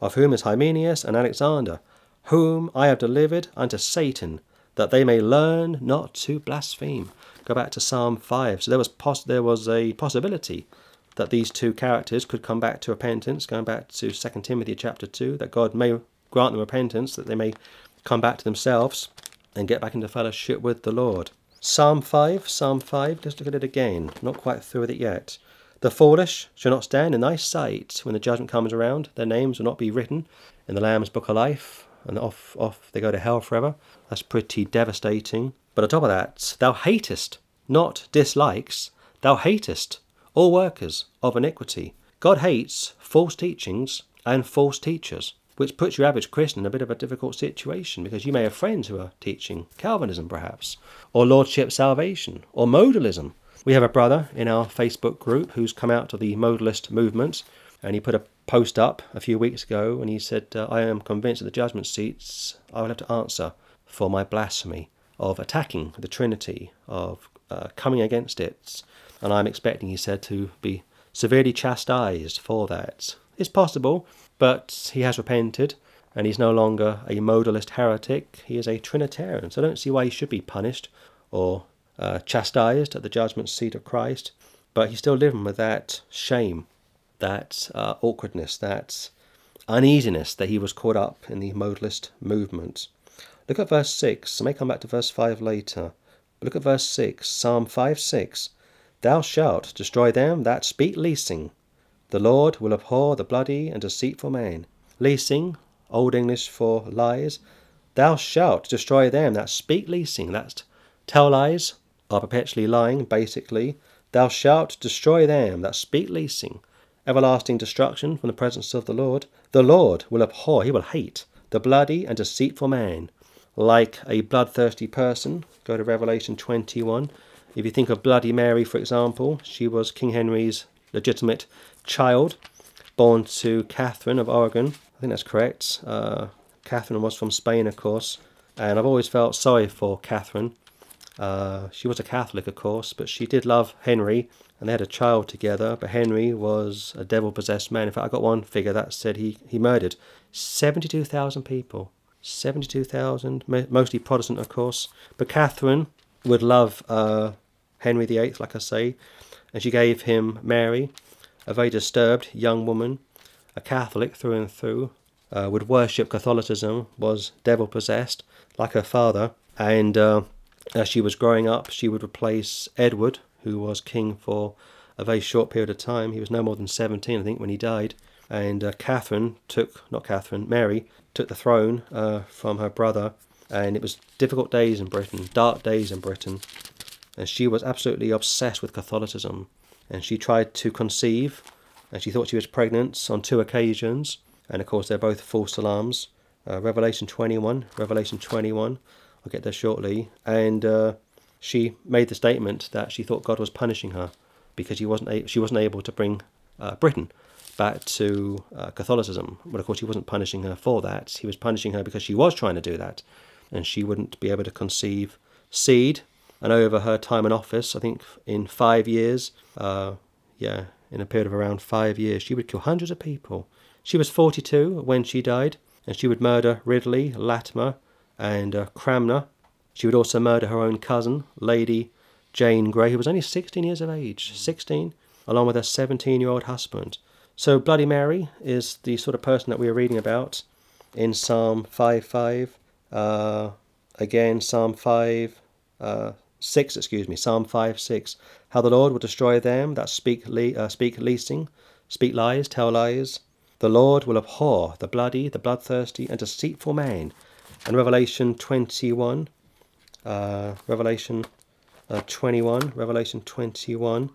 of whom is Hymenaeus and Alexander, whom I have delivered unto Satan, that they may learn not to blaspheme. Go back to Psalm 5. So there was, pos- there was a possibility that these two characters could come back to repentance, going back to 2 Timothy chapter 2, that God may grant them repentance, that they may come back to themselves and get back into fellowship with the Lord. Psalm 5, Psalm 5, let's look at it again. Not quite through with it yet. The foolish shall not stand in thy sight when the judgment comes around. Their names will not be written in the Lamb's book of life, and off, off they go to hell forever. That's pretty devastating. But on top of that, thou hatest, not dislikes, thou hatest all workers of iniquity. God hates false teachings and false teachers, which puts your average Christian in a bit of a difficult situation because you may have friends who are teaching Calvinism, perhaps, or Lordship salvation, or modalism. We have a brother in our Facebook group who's come out to the modalist movement, and he put a post up a few weeks ago and he said, uh, I am convinced that the judgment seats I will have to answer for my blasphemy of attacking the Trinity, of uh, coming against it. And I'm expecting, he said, to be severely chastised for that. It's possible, but he has repented and he's no longer a modalist heretic. He is a Trinitarian. So I don't see why he should be punished or uh, chastised at the judgment seat of Christ. But he's still living with that shame, that uh, awkwardness, that uneasiness that he was caught up in the modalist movement. Look at verse 6. I may come back to verse 5 later. But look at verse 6. Psalm 5 6. Thou shalt destroy them that speak leasing. The Lord will abhor the bloody and deceitful man. Leasing, Old English for lies. Thou shalt destroy them that speak leasing. That's tell lies, are perpetually lying, basically. Thou shalt destroy them that speak leasing. Everlasting destruction from the presence of the Lord. The Lord will abhor, he will hate, the bloody and deceitful man like a bloodthirsty person. Go to Revelation 21. If you think of Bloody Mary, for example, she was King Henry's legitimate child, born to Catherine of Aragon. I think that's correct. Uh, Catherine was from Spain, of course, and I've always felt sorry for Catherine. Uh, she was a Catholic, of course, but she did love Henry, and they had a child together. But Henry was a devil possessed man. In fact, I got one figure that said he, he murdered 72,000 people. 72,000, mostly Protestant, of course. But Catherine would love uh, Henry VIII, like I say, and she gave him Mary, a very disturbed young woman, a Catholic through and through, uh, would worship Catholicism, was devil possessed, like her father. And uh, as she was growing up, she would replace Edward, who was king for a very short period of time. He was no more than 17, I think, when he died. And uh, Catherine took, not Catherine, Mary took the throne uh, from her brother, and it was difficult days in Britain, dark days in Britain, and she was absolutely obsessed with Catholicism, and she tried to conceive, and she thought she was pregnant on two occasions, and of course they're both false alarms. Uh, Revelation 21, Revelation 21, I'll get there shortly, and uh, she made the statement that she thought God was punishing her because he wasn't a- she wasn't able to bring uh, Britain back to uh, Catholicism. But of course, he wasn't punishing her for that. He was punishing her because she was trying to do that, and she wouldn't be able to conceive seed. And over her time in office, I think in five years, uh, yeah, in a period of around five years. She would kill hundreds of people. She was 42 when she died, and she would murder Ridley, Latimer, and uh, Cranmer. She would also murder her own cousin, Lady Jane Grey, who was only 16 years of age, 16, along with her 17 year old husband. So Bloody Mary is the sort of person that we are reading about in Psalm 5 5. Uh, again, Psalm 5 uh, 6, excuse me, Psalm 5 6. How the Lord will destroy them that speak, le- uh, speak leasing, speak lies, tell lies. The Lord will abhor the bloody, the bloodthirsty, and deceitful man. And Revelation 21, uh, Revelation uh, 21, Revelation 21,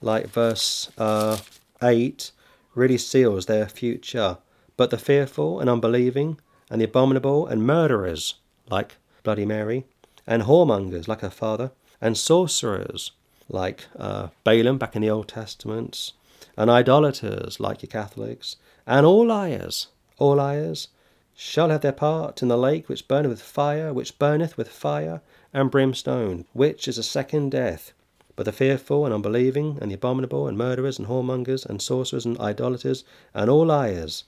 like verse uh, 8, really seals their future. But the fearful and unbelieving, and the abominable and murderers, like Bloody Mary, and whoremongers, like her father, and sorcerers, like uh, Balaam back in the Old Testament, and idolaters, like your Catholics, and all liars, all liars, shall have their part in the lake which burneth with fire, which burneth with fire and brimstone, which is a second death. But the fearful and unbelieving, and the abominable, and murderers, and whoremongers, and sorcerers, and idolaters, and all liars,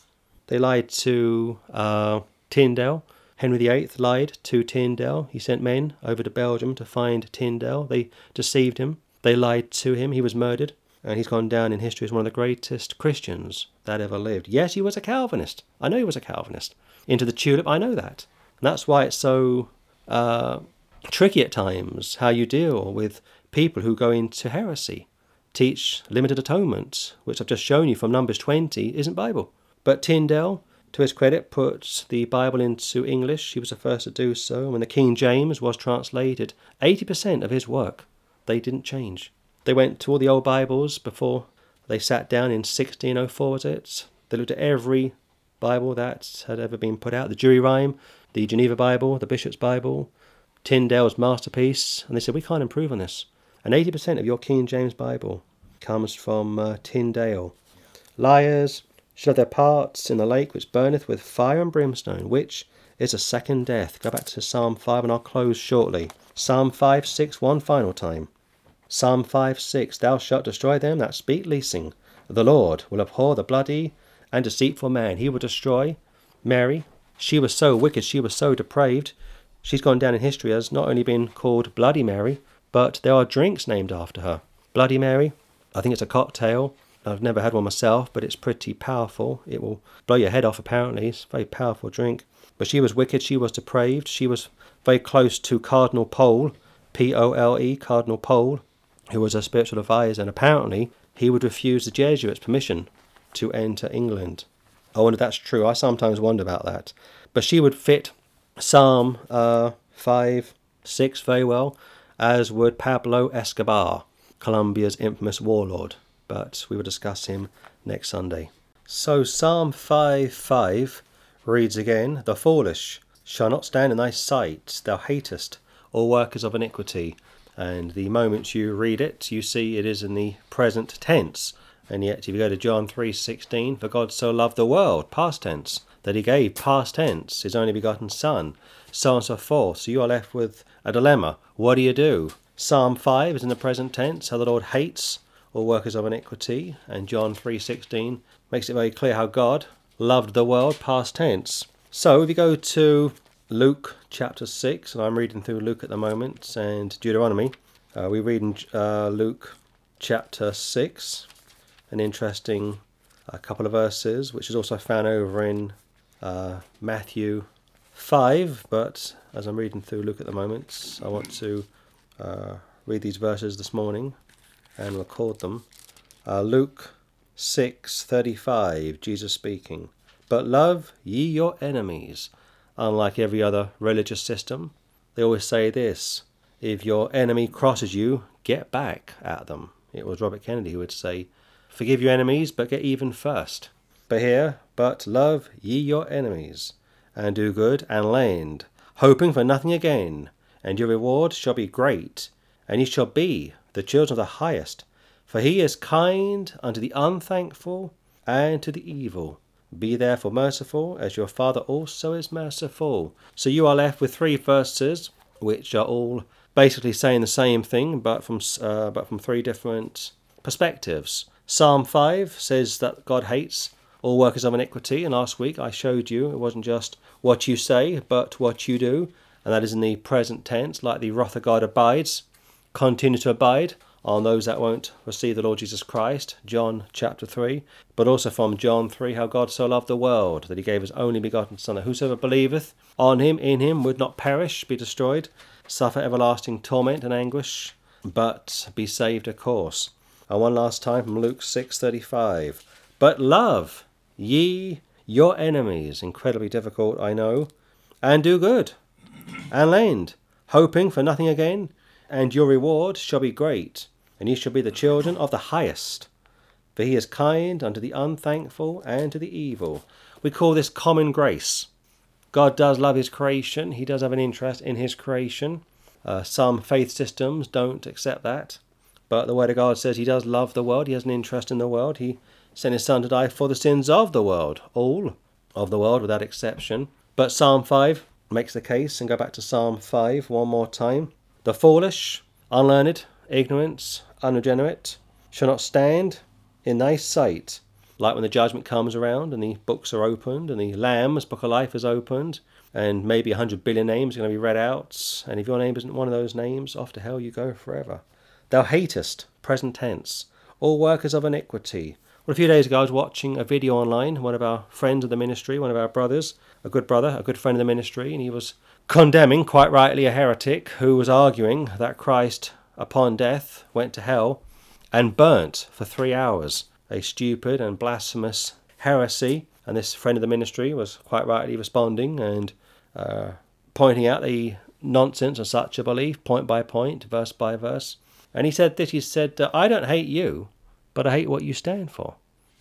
they lied to uh, Tyndale. Henry VIII lied to Tyndale. He sent men over to Belgium to find Tyndale. They deceived him. They lied to him. He was murdered. And he's gone down in history as one of the greatest Christians that ever lived. Yes, he was a Calvinist. I know he was a Calvinist. Into the tulip, I know that. And that's why it's so uh, tricky at times how you deal with people who go into heresy, teach limited atonement, which I've just shown you from Numbers 20 isn't Bible. But Tyndale, to his credit, put the Bible into English. He was the first to do so. When the King James was translated, 80% of his work, they didn't change. They went to all the old Bibles before they sat down in 1604, was it? They looked at every Bible that had ever been put out the Douay-Rheims, the Geneva Bible, the Bishop's Bible, Tyndale's masterpiece, and they said, We can't improve on this. And 80% of your King James Bible comes from uh, Tyndale. Liars shall have their parts in the lake which burneth with fire and brimstone, which is a second death. Go back to Psalm 5 and I'll close shortly. Psalm 5 6, one final time. Psalm 5 6 Thou shalt destroy them that speak leasing. The Lord will abhor the bloody and deceitful man. He will destroy Mary. She was so wicked, she was so depraved. She's gone down in history as not only being called Bloody Mary, but there are drinks named after her. Bloody Mary, I think it's a cocktail. I've never had one myself, but it's pretty powerful. It will blow your head off, apparently. It's a very powerful drink. But she was wicked, she was depraved, she was very close to Cardinal Pole, P O L E, Cardinal Pole, who was her spiritual advisor, and apparently he would refuse the Jesuits permission to enter England. I wonder if that's true. I sometimes wonder about that. But she would fit Psalm uh, 5, 6 very well, as would Pablo Escobar, Colombia's infamous warlord. But we will discuss him next Sunday. So Psalm 5 5 reads again The foolish shall not stand in thy sight, thou hatest all workers of iniquity. And the moment you read it, you see it is in the present tense. And yet, if you go to John 3:16, for God so loved the world, past tense, that he gave, past tense, his only begotten Son, so on and so forth. So you are left with a dilemma. What do you do? Psalm 5 is in the present tense, how the Lord hates all workers of iniquity, and John 3:16 makes it very clear how God loved the world, past tense. So if you go to Luke chapter 6, and I'm reading through Luke at the moment, and Deuteronomy, uh, we read in uh, Luke chapter 6 an interesting couple of verses, which is also found over in uh, Matthew 5. But as I'm reading through Luke at the moment, I want to uh, read these verses this morning and record them. Uh, Luke 6:35, Jesus speaking. But love ye your enemies. Unlike every other religious system, they always say this: if your enemy crosses you, get back at them. It was Robert Kennedy who would say, Forgive your enemies, but get even first. But here, but love ye your enemies, and do good, and lend, hoping for nothing again, and your reward shall be great, and ye shall be the children of the highest. For he is kind unto the unthankful and to the evil. Be therefore merciful, as your Father also is merciful. So you are left with three verses, which are all basically saying the same thing, but from uh, but from three different perspectives. Psalm 5 says that God hates all workers of iniquity, and last week I showed you it wasn't just what you say, but what you do, and that is in the present tense, like the wrath of God abides, continue to abide on those that won't receive the Lord Jesus Christ, John chapter 3, but also from John 3, how God so loved the world that he gave his only begotten Son, that whosoever believeth on him, in him, would not perish, be destroyed, suffer everlasting torment and anguish, but be saved, of course. And one last time from Luke 6:35. But love ye your enemies, incredibly difficult, I know, and do good, and lend, hoping for nothing again, and your reward shall be great, and ye shall be the children of the highest. For he is kind unto the unthankful and to the evil. We call this common grace. God does love his creation, he does have an interest in his creation. Uh, some faith systems don't accept that, but the Word of God says he does love the world, he has an interest in the world. He sent his Son to die for the sins of the world, all of the world without exception. But Psalm 5 makes the case, and go back to Psalm 5 one more time. The foolish, unlearned, ignorant, unregenerate shall not stand in thy sight. Like when the judgment comes around and the books are opened and the Lamb's book of life is opened and maybe a hundred billion names are going to be read out, and if your name isn't one of those names, off to hell you go forever. Thou hatest, present tense, all workers of iniquity. Well, a few days ago, I was watching a video online. One of our friends of the ministry, one of our brothers, a good brother, a good friend of the ministry, and he was condemning, quite rightly, a heretic who was arguing that Christ, upon death, went to hell and burnt for three hours. A stupid and blasphemous heresy. And this friend of the ministry was quite rightly responding and uh, pointing out the nonsense of such a belief, point by point, verse by verse. And he said this he said, I don't hate you, but I hate what you stand for.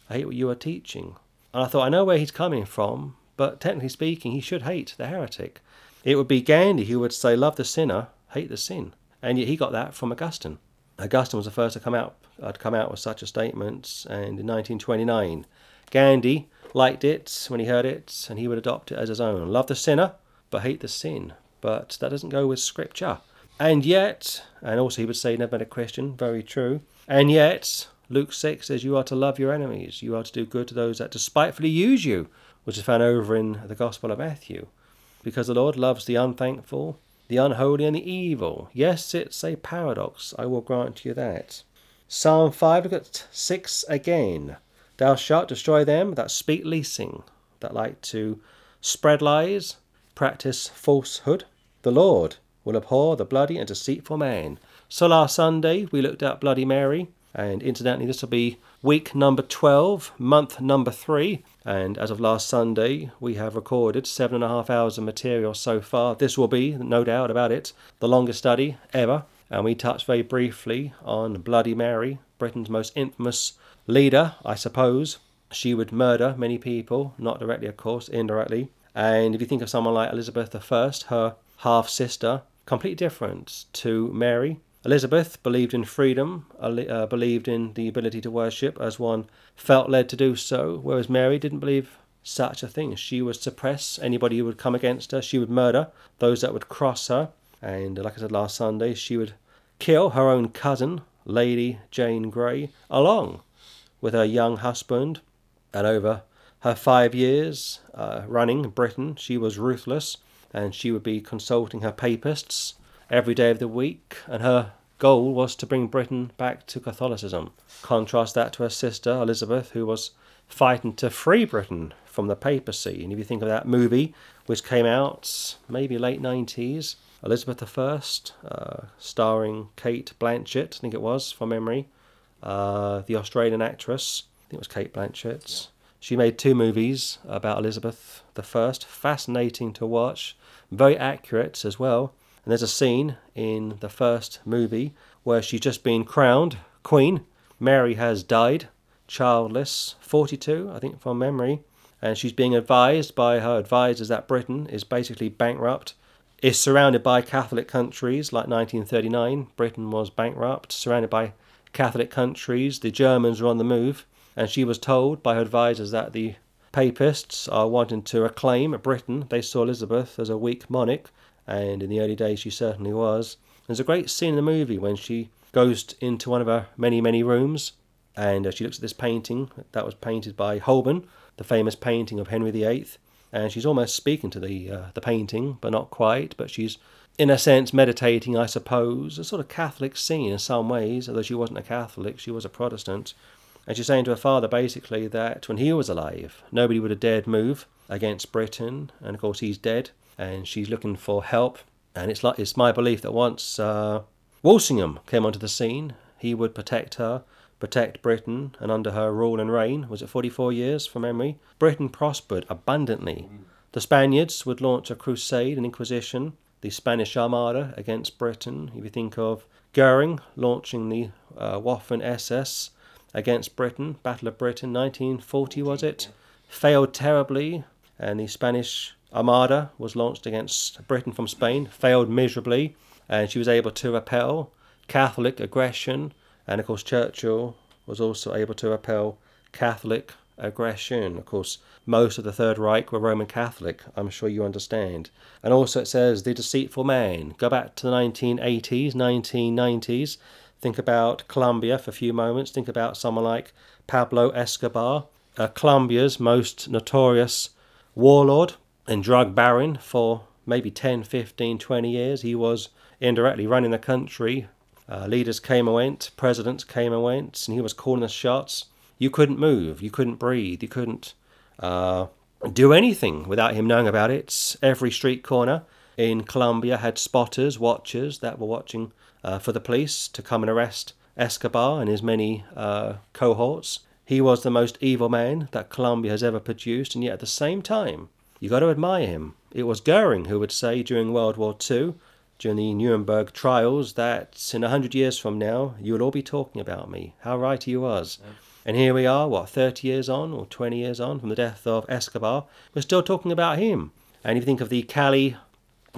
I hate what you are teaching. And I thought, I know where he's coming from, but technically speaking, he should hate the heretic. It would be Gandhi who would say, Love the sinner, hate the sin. And yet he got that from Augustine. Augustine was the first to come out, uh, come out with such a statement, and in 1929, Gandhi liked it when he heard it, and he would adopt it as his own. Love the sinner, but hate the sin. But that doesn't go with Scripture. And yet, and also he would say, never been a Christian, very true. And yet, Luke 6 says, You are to love your enemies, you are to do good to those that despitefully use you, which is found over in the Gospel of Matthew because the Lord loves the unthankful, the unholy, and the evil. Yes, it's a paradox, I will grant you that. Psalm 5, look at 6 again. Thou shalt destroy them that speak leasing, that like to spread lies, practice falsehood. The Lord will abhor the bloody and deceitful man. So last Sunday we looked at Bloody Mary, and incidentally, this will be week number 12, month number 3. And as of last Sunday, we have recorded seven and a half hours of material so far. This will be, no doubt about it, the longest study ever. And we touched very briefly on Bloody Mary, Britain's most infamous leader, I suppose. She would murder many people, not directly, of course, indirectly. And if you think of someone like Elizabeth I, her half sister, completely different to Mary. Elizabeth believed in freedom, uh, believed in the ability to worship as one felt led to do so, whereas Mary didn't believe such a thing. She would suppress anybody who would come against her, she would murder those that would cross her, and like I said last Sunday, she would kill her own cousin, Lady Jane Grey, along with her young husband, and over her five years uh, running Britain, she was ruthless, and she would be consulting her papists every day of the week, and her goal was to bring Britain back to Catholicism. Contrast that to her sister Elizabeth, who was fighting to free Britain from the papacy. And if you think of that movie, which came out maybe late 90s, Elizabeth I, uh, starring Cate Blanchett, I think it was, from memory, uh, the Australian actress, I think it was Cate Blanchett. She made two movies about Elizabeth I, fascinating to watch, very accurate as well. And there's a scene in the first movie where she's just been crowned queen. Mary has died, childless, 42, I think from memory, and she's being advised by her advisors that Britain is basically bankrupt, is surrounded by Catholic countries like 1939. Britain was bankrupt, surrounded by Catholic countries. The Germans were on the move, and she was told by her advisors that the papists are wanting to reclaim Britain. They saw Elizabeth as a weak monarch and in the early days she certainly was. There's a great scene in the movie when she goes into one of her many, many rooms and uh, she looks at this painting that was painted by Holbein, the famous painting of Henry VIII, and she's almost speaking to the uh, the painting, but not quite. But she's, in a sense, meditating, I suppose, a sort of Catholic scene in some ways. Although she wasn't a Catholic, she was a Protestant, and she's saying to her father basically that when he was alive, nobody would have dared move against Britain, and of course he's dead, and she's looking for help. And it's like it's my belief that once uh, Walsingham came onto the scene, he would protect her protect Britain, and under her rule and reign, was it 44 years from memory, Britain prospered abundantly. The Spaniards would launch a crusade, an inquisition, the Spanish Armada against Britain. If you think of Goering launching the uh, Waffen SS against Britain, Battle of Britain, 1940 was it? Failed terribly, and the Spanish Armada was launched against Britain from Spain, failed miserably, and she was able to repel Catholic aggression and of course, Churchill was also able to repel Catholic aggression. Of course, most of the Third Reich were Roman Catholic, I'm sure you understand. And also, it says the deceitful man. Go back to the 1980s, 1990s. Think about Colombia for a few moments. Think about someone like Pablo Escobar, uh, Colombia's most notorious warlord and drug baron for maybe 10, 15, 20 years. He was indirectly running the country uh, leaders came and went, presidents came and went, and he was calling the shots. You couldn't move, you couldn't breathe, you couldn't uh, do anything without him knowing about it. Every street corner in Colombia had spotters, watchers that were watching uh, for the police to come and arrest Escobar and his many uh, cohorts. He was the most evil man that Colombia has ever produced, and yet at the same time, you got to admire him. It was Goering who would say during World War II during the Nuremberg trials that in a hundred years from now you will all be talking about me. How right he was. Yeah. And here we are, what, 30 years on or 20 years on from the death of Escobar, we're still talking about him. And if you think of the Cali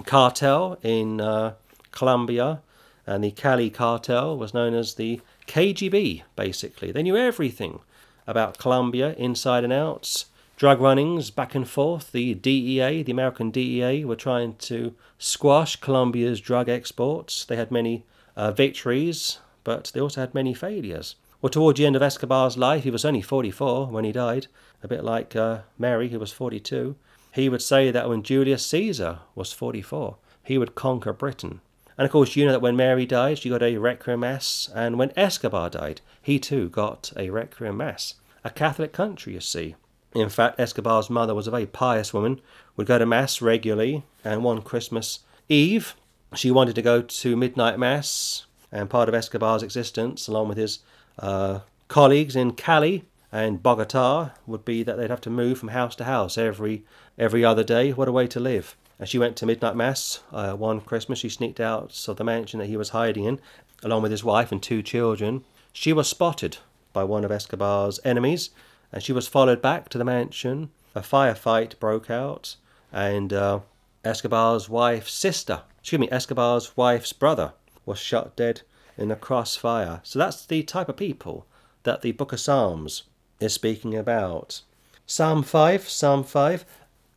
cartel in uh, Colombia, and the Cali cartel was known as the KGB, basically. They knew everything about Colombia, inside and out drug runnings back and forth. The DEA, the American DEA, were trying to squash Colombia's drug exports. They had many uh, victories, but they also had many failures. Well, towards the end of Escobar's life, he was only 44 when he died, a bit like uh, Mary, who was 42. He would say that when Julius Caesar was 44, he would conquer Britain. And of course, you know that when Mary died, she got a requiem mass, and when Escobar died, he too got a requiem mass. A Catholic country, you see. In fact, Escobar's mother was a very pious woman, would go to Mass regularly, and one Christmas Eve, she wanted to go to midnight Mass, and part of Escobar's existence, along with his uh, colleagues in Cali and Bogota, would be that they'd have to move from house to house every every other day. What a way to live! And she went to midnight mass uh, one Christmas. She sneaked out of the mansion that he was hiding in, along with his wife and two children. She was spotted by one of Escobar's enemies and she was followed back to the mansion. A firefight broke out, and uh, Escobar's wife's sister, excuse me, Escobar's wife's brother, was shot dead in a crossfire. So that's the type of people that the Book of Psalms is speaking about. Psalm 5, Psalm 5.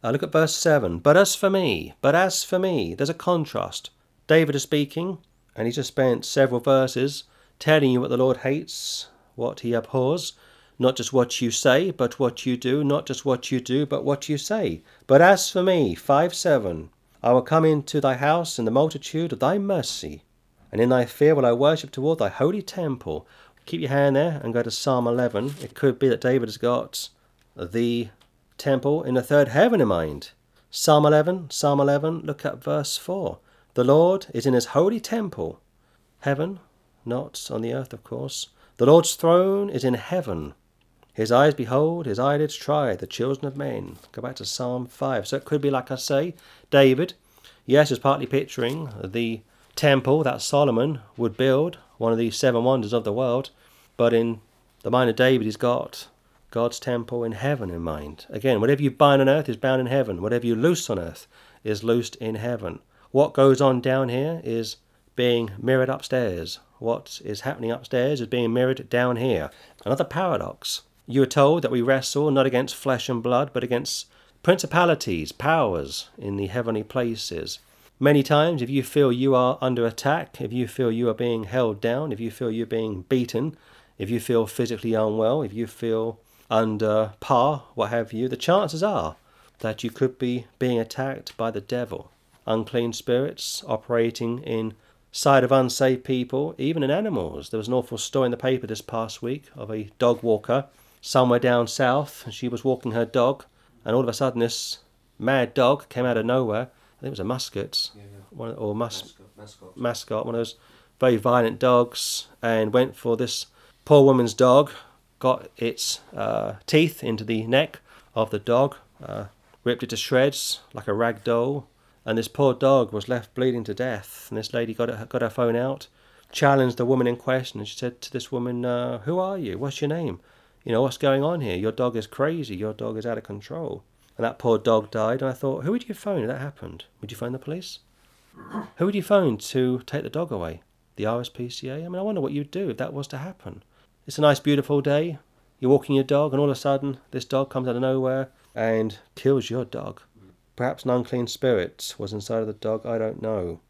Uh, look at verse 7. But as for me, but as for me, there's a contrast. David is speaking, and he just spent several verses telling you what the Lord hates, what he abhors, not just what you say, but what you do, not just what you do, but what you say. But as for me, 5 7, I will come into thy house in the multitude of thy mercy, and in thy fear will I worship toward thy holy temple. Keep your hand there and go to Psalm 11. It could be that David has got the temple in the third heaven in mind. Psalm 11, Psalm 11, look at verse 4. The Lord is in his holy temple. Heaven, not on the earth, of course. The Lord's throne is in heaven. His eyes behold, his eyelids try the children of men. Go back to Psalm 5. So it could be, like I say, David, yes, is partly picturing the temple that Solomon would build, one of these seven wonders of the world, but in the mind of David, he's got God's temple in heaven in mind. Again, whatever you bind on earth is bound in heaven. Whatever you loose on earth is loosed in heaven. What goes on down here is being mirrored upstairs. What is happening upstairs is being mirrored down here. Another paradox. You are told that we wrestle not against flesh and blood, but against principalities, powers in the heavenly places. Many times, if you feel you are under attack, if you feel you are being held down, if you feel you're being beaten, if you feel physically unwell, if you feel under par, what have you, the chances are that you could be being attacked by the devil. Unclean spirits operating in sight of unsaved people, even in animals. There was an awful story in the paper this past week of a dog walker somewhere down south. And she was walking her dog, and all of a sudden, this mad dog came out of nowhere. I think it was a muscat, yeah, yeah. One, or mus- mascot, mascot, one of those very violent dogs, and went for this poor woman's dog. Got its uh, teeth into the neck of the dog, uh, ripped it to shreds like a rag doll, and this poor dog was left bleeding to death. And this lady got her, got her phone out, challenged the woman in question, and she said to this woman, uh, "Who are you? What's your name? You know what's going on here? Your dog is crazy. Your dog is out of control." And that poor dog died. And I thought, who would you phone if that happened? Would you phone the police? Who would you phone to take the dog away? The RSPCA? I mean, I wonder what you'd do if that was to happen. It's a nice, beautiful day. You're walking your dog, and all of a sudden, this dog comes out of nowhere and kills your dog. Perhaps an unclean spirit was inside of the dog, I don't know.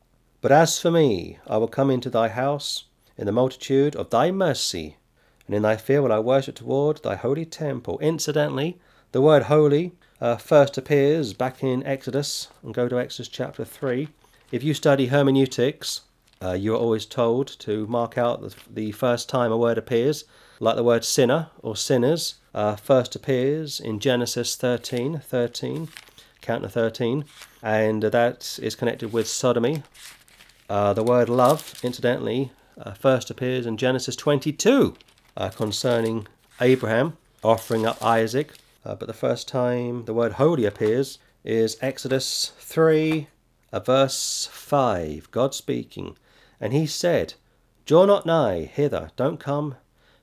But as for me, I will come into thy house in the multitude of thy mercy, and in thy fear will I worship toward thy holy temple. Incidentally, the word holy uh, first appears back in Exodus, and go to Exodus chapter 3. If you study hermeneutics, uh, you are always told to mark out the, the, first time a word appears, like the word sinner or sinners uh, first appears in Genesis 13, 13 counter 13, and that is connected with sodomy. Uh, the word love, incidentally, uh, first appears in Genesis 22 uh, concerning Abraham offering up Isaac, uh, but the first time the word holy appears is Exodus 3, uh, verse 5. God speaking, and he said, Draw not nigh hither, don't come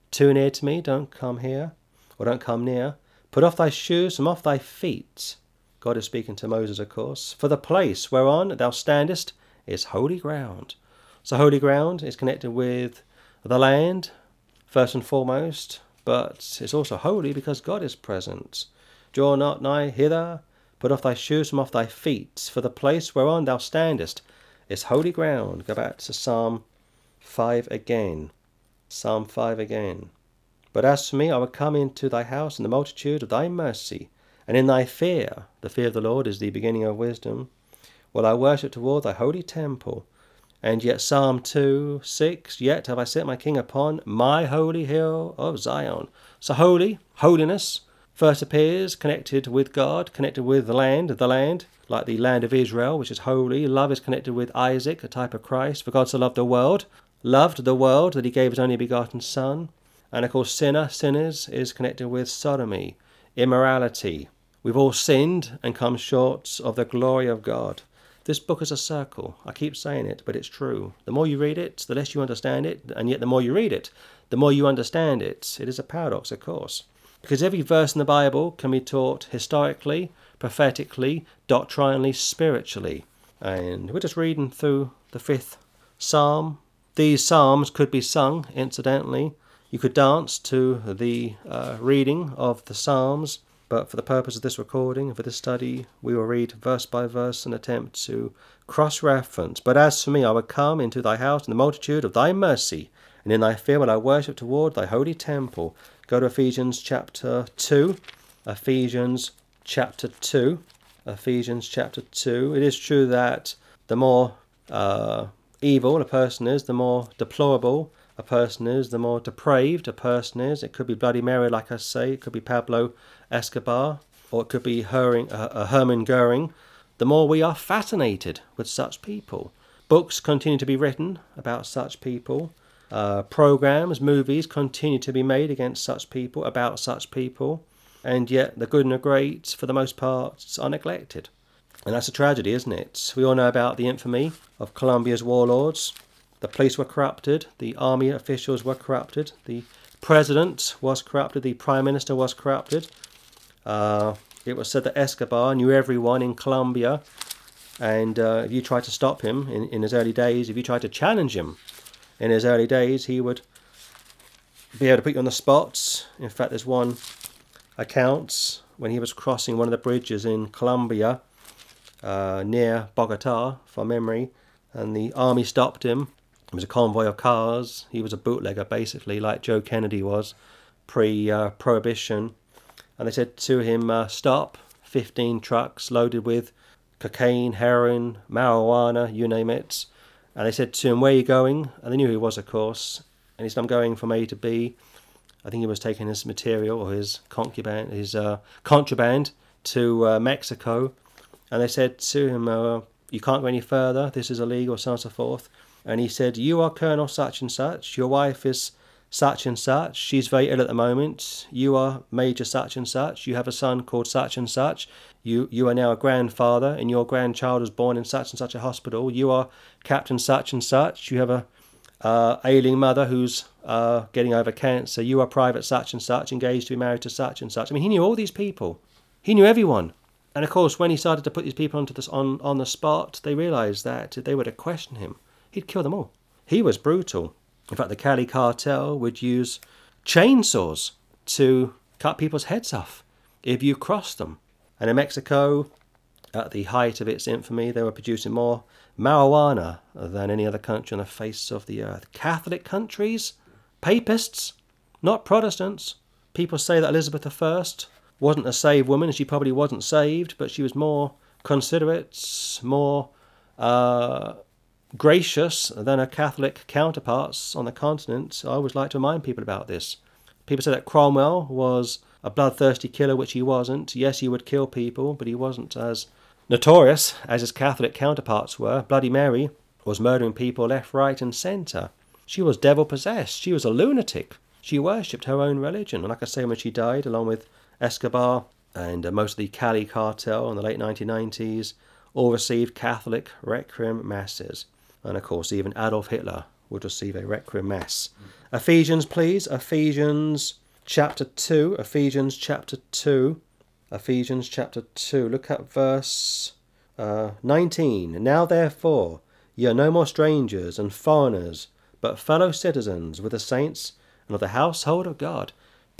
too near to me, don't come here, or don't come near. Put off thy shoes from off thy feet, God is speaking to Moses, of course. For the place whereon thou standest is holy ground. So, holy ground is connected with the land, first and foremost, but it's also holy because God is present. Draw not nigh hither, put off thy shoes from off thy feet, for the place whereon thou standest is holy ground. Go back to Psalm 5 again. Psalm 5 again. But as for me, I will come into thy house in the multitude of thy mercy and in thy fear, the fear of the Lord is the beginning of wisdom, will I worship toward thy holy temple. And yet, Psalm 2 6, yet have I set my king upon my holy hill of Zion. So, holy, holiness, first appears connected with God, connected with the land, the land, like the land of Israel, which is holy. Love is connected with Isaac, a type of Christ. For God so loved the world, loved the world that he gave his only begotten Son. And of course, sinner, sinners, is connected with sodomy, immorality, We've all sinned and come short of the glory of God. This book is a circle. I keep saying it, but it's true. The more you read it, the less you understand it, and yet the more you read it, the more you understand it. It is a paradox, of course. Because every verse in the Bible can be taught historically, prophetically, doctrinally, spiritually. And we're just reading through the fifth psalm. These psalms could be sung, incidentally. You could dance to the uh, reading of the psalms. But for the purpose of this recording and for this study, we will read verse by verse and attempt to cross reference. But as for me, I will come into thy house in the multitude of thy mercy, and in thy fear will I worship toward thy holy temple. Go to Ephesians chapter 2. Ephesians chapter 2. Ephesians chapter 2. It is true that the more uh, evil a person is, the more deplorable a person is, the more depraved a person is. It could be Bloody Mary, like I say, it could be Pablo Escobar, or it could be Herring, uh, uh, Hermann Goering. The more we are fascinated with such people. Books continue to be written about such people. Uh, programs, movies continue to be made against such people, about such people, and yet the good and the great, for the most part, are neglected. And that's a tragedy, isn't it? We all know about the infamy of Colombia's warlords, the police were corrupted, the army officials were corrupted, the president was corrupted, the prime minister was corrupted. Uh, it was said that Escobar knew everyone in Colombia, and uh, if you tried to stop him in, in his early days, if you tried to challenge him in his early days, he would be able to put you on the spot. In fact, there's one account when he was crossing one of the bridges in Colombia uh, near Bogota, from memory, and the army stopped him It was a convoy of cars. He was a bootlegger, basically, like Joe Kennedy was pre uh, prohibition. And they said to him, uh, Stop, 15 trucks loaded with cocaine, heroin, marijuana, you name it. And they said to him, Where are you going? And they knew who he was, of course. And he said, I'm going from A to B. I think he was taking his material or his concubine, his uh, contraband to uh, Mexico. And they said to him, uh, You can't go any further. This is illegal, so on and so forth. And he said, You are Colonel such and such. Your wife is such and such. She's very ill at the moment. You are Major such and such. You have a son called such and such. You you are now a grandfather, and your grandchild was born in such and such a hospital. You are Captain such and such. You have a uh, ailing mother who's uh, getting over cancer. You are Private such and such, engaged to be married to such and such. I mean, he knew all these people. He knew everyone. And of course, when he started to put these people onto this on, on the spot, they realised that if they were to question him, he'd kill them all. He was brutal. In fact, the Cali cartel would use chainsaws to cut people's heads off if you crossed them. And in Mexico, at the height of its infamy, they were producing more marijuana than any other country on the face of the earth. Catholic countries, papists, not Protestants. People say that Elizabeth I wasn't a saved woman. She probably wasn't saved, but she was more considerate, more uh, gracious than her Catholic counterparts on the continent. I always like to remind people about this. People say that Cromwell was a bloodthirsty killer, which he wasn't. Yes, he would kill people, but he wasn't as notorious as his Catholic counterparts were. Bloody Mary was murdering people left, right, and centre. She was devil possessed. She was a lunatic. She worshipped her own religion. And like I say, when she died, along with Escobar and uh, most of the Cali cartel in the late 1990s all received Catholic requiem masses. And of course, even Adolf Hitler would receive a requiem mass. Mm. Ephesians, please. Ephesians chapter 2. Ephesians chapter 2. Ephesians chapter 2. Look at verse uh, 19. Now, therefore, ye are no more strangers and foreigners, but fellow citizens with the saints and of the household of God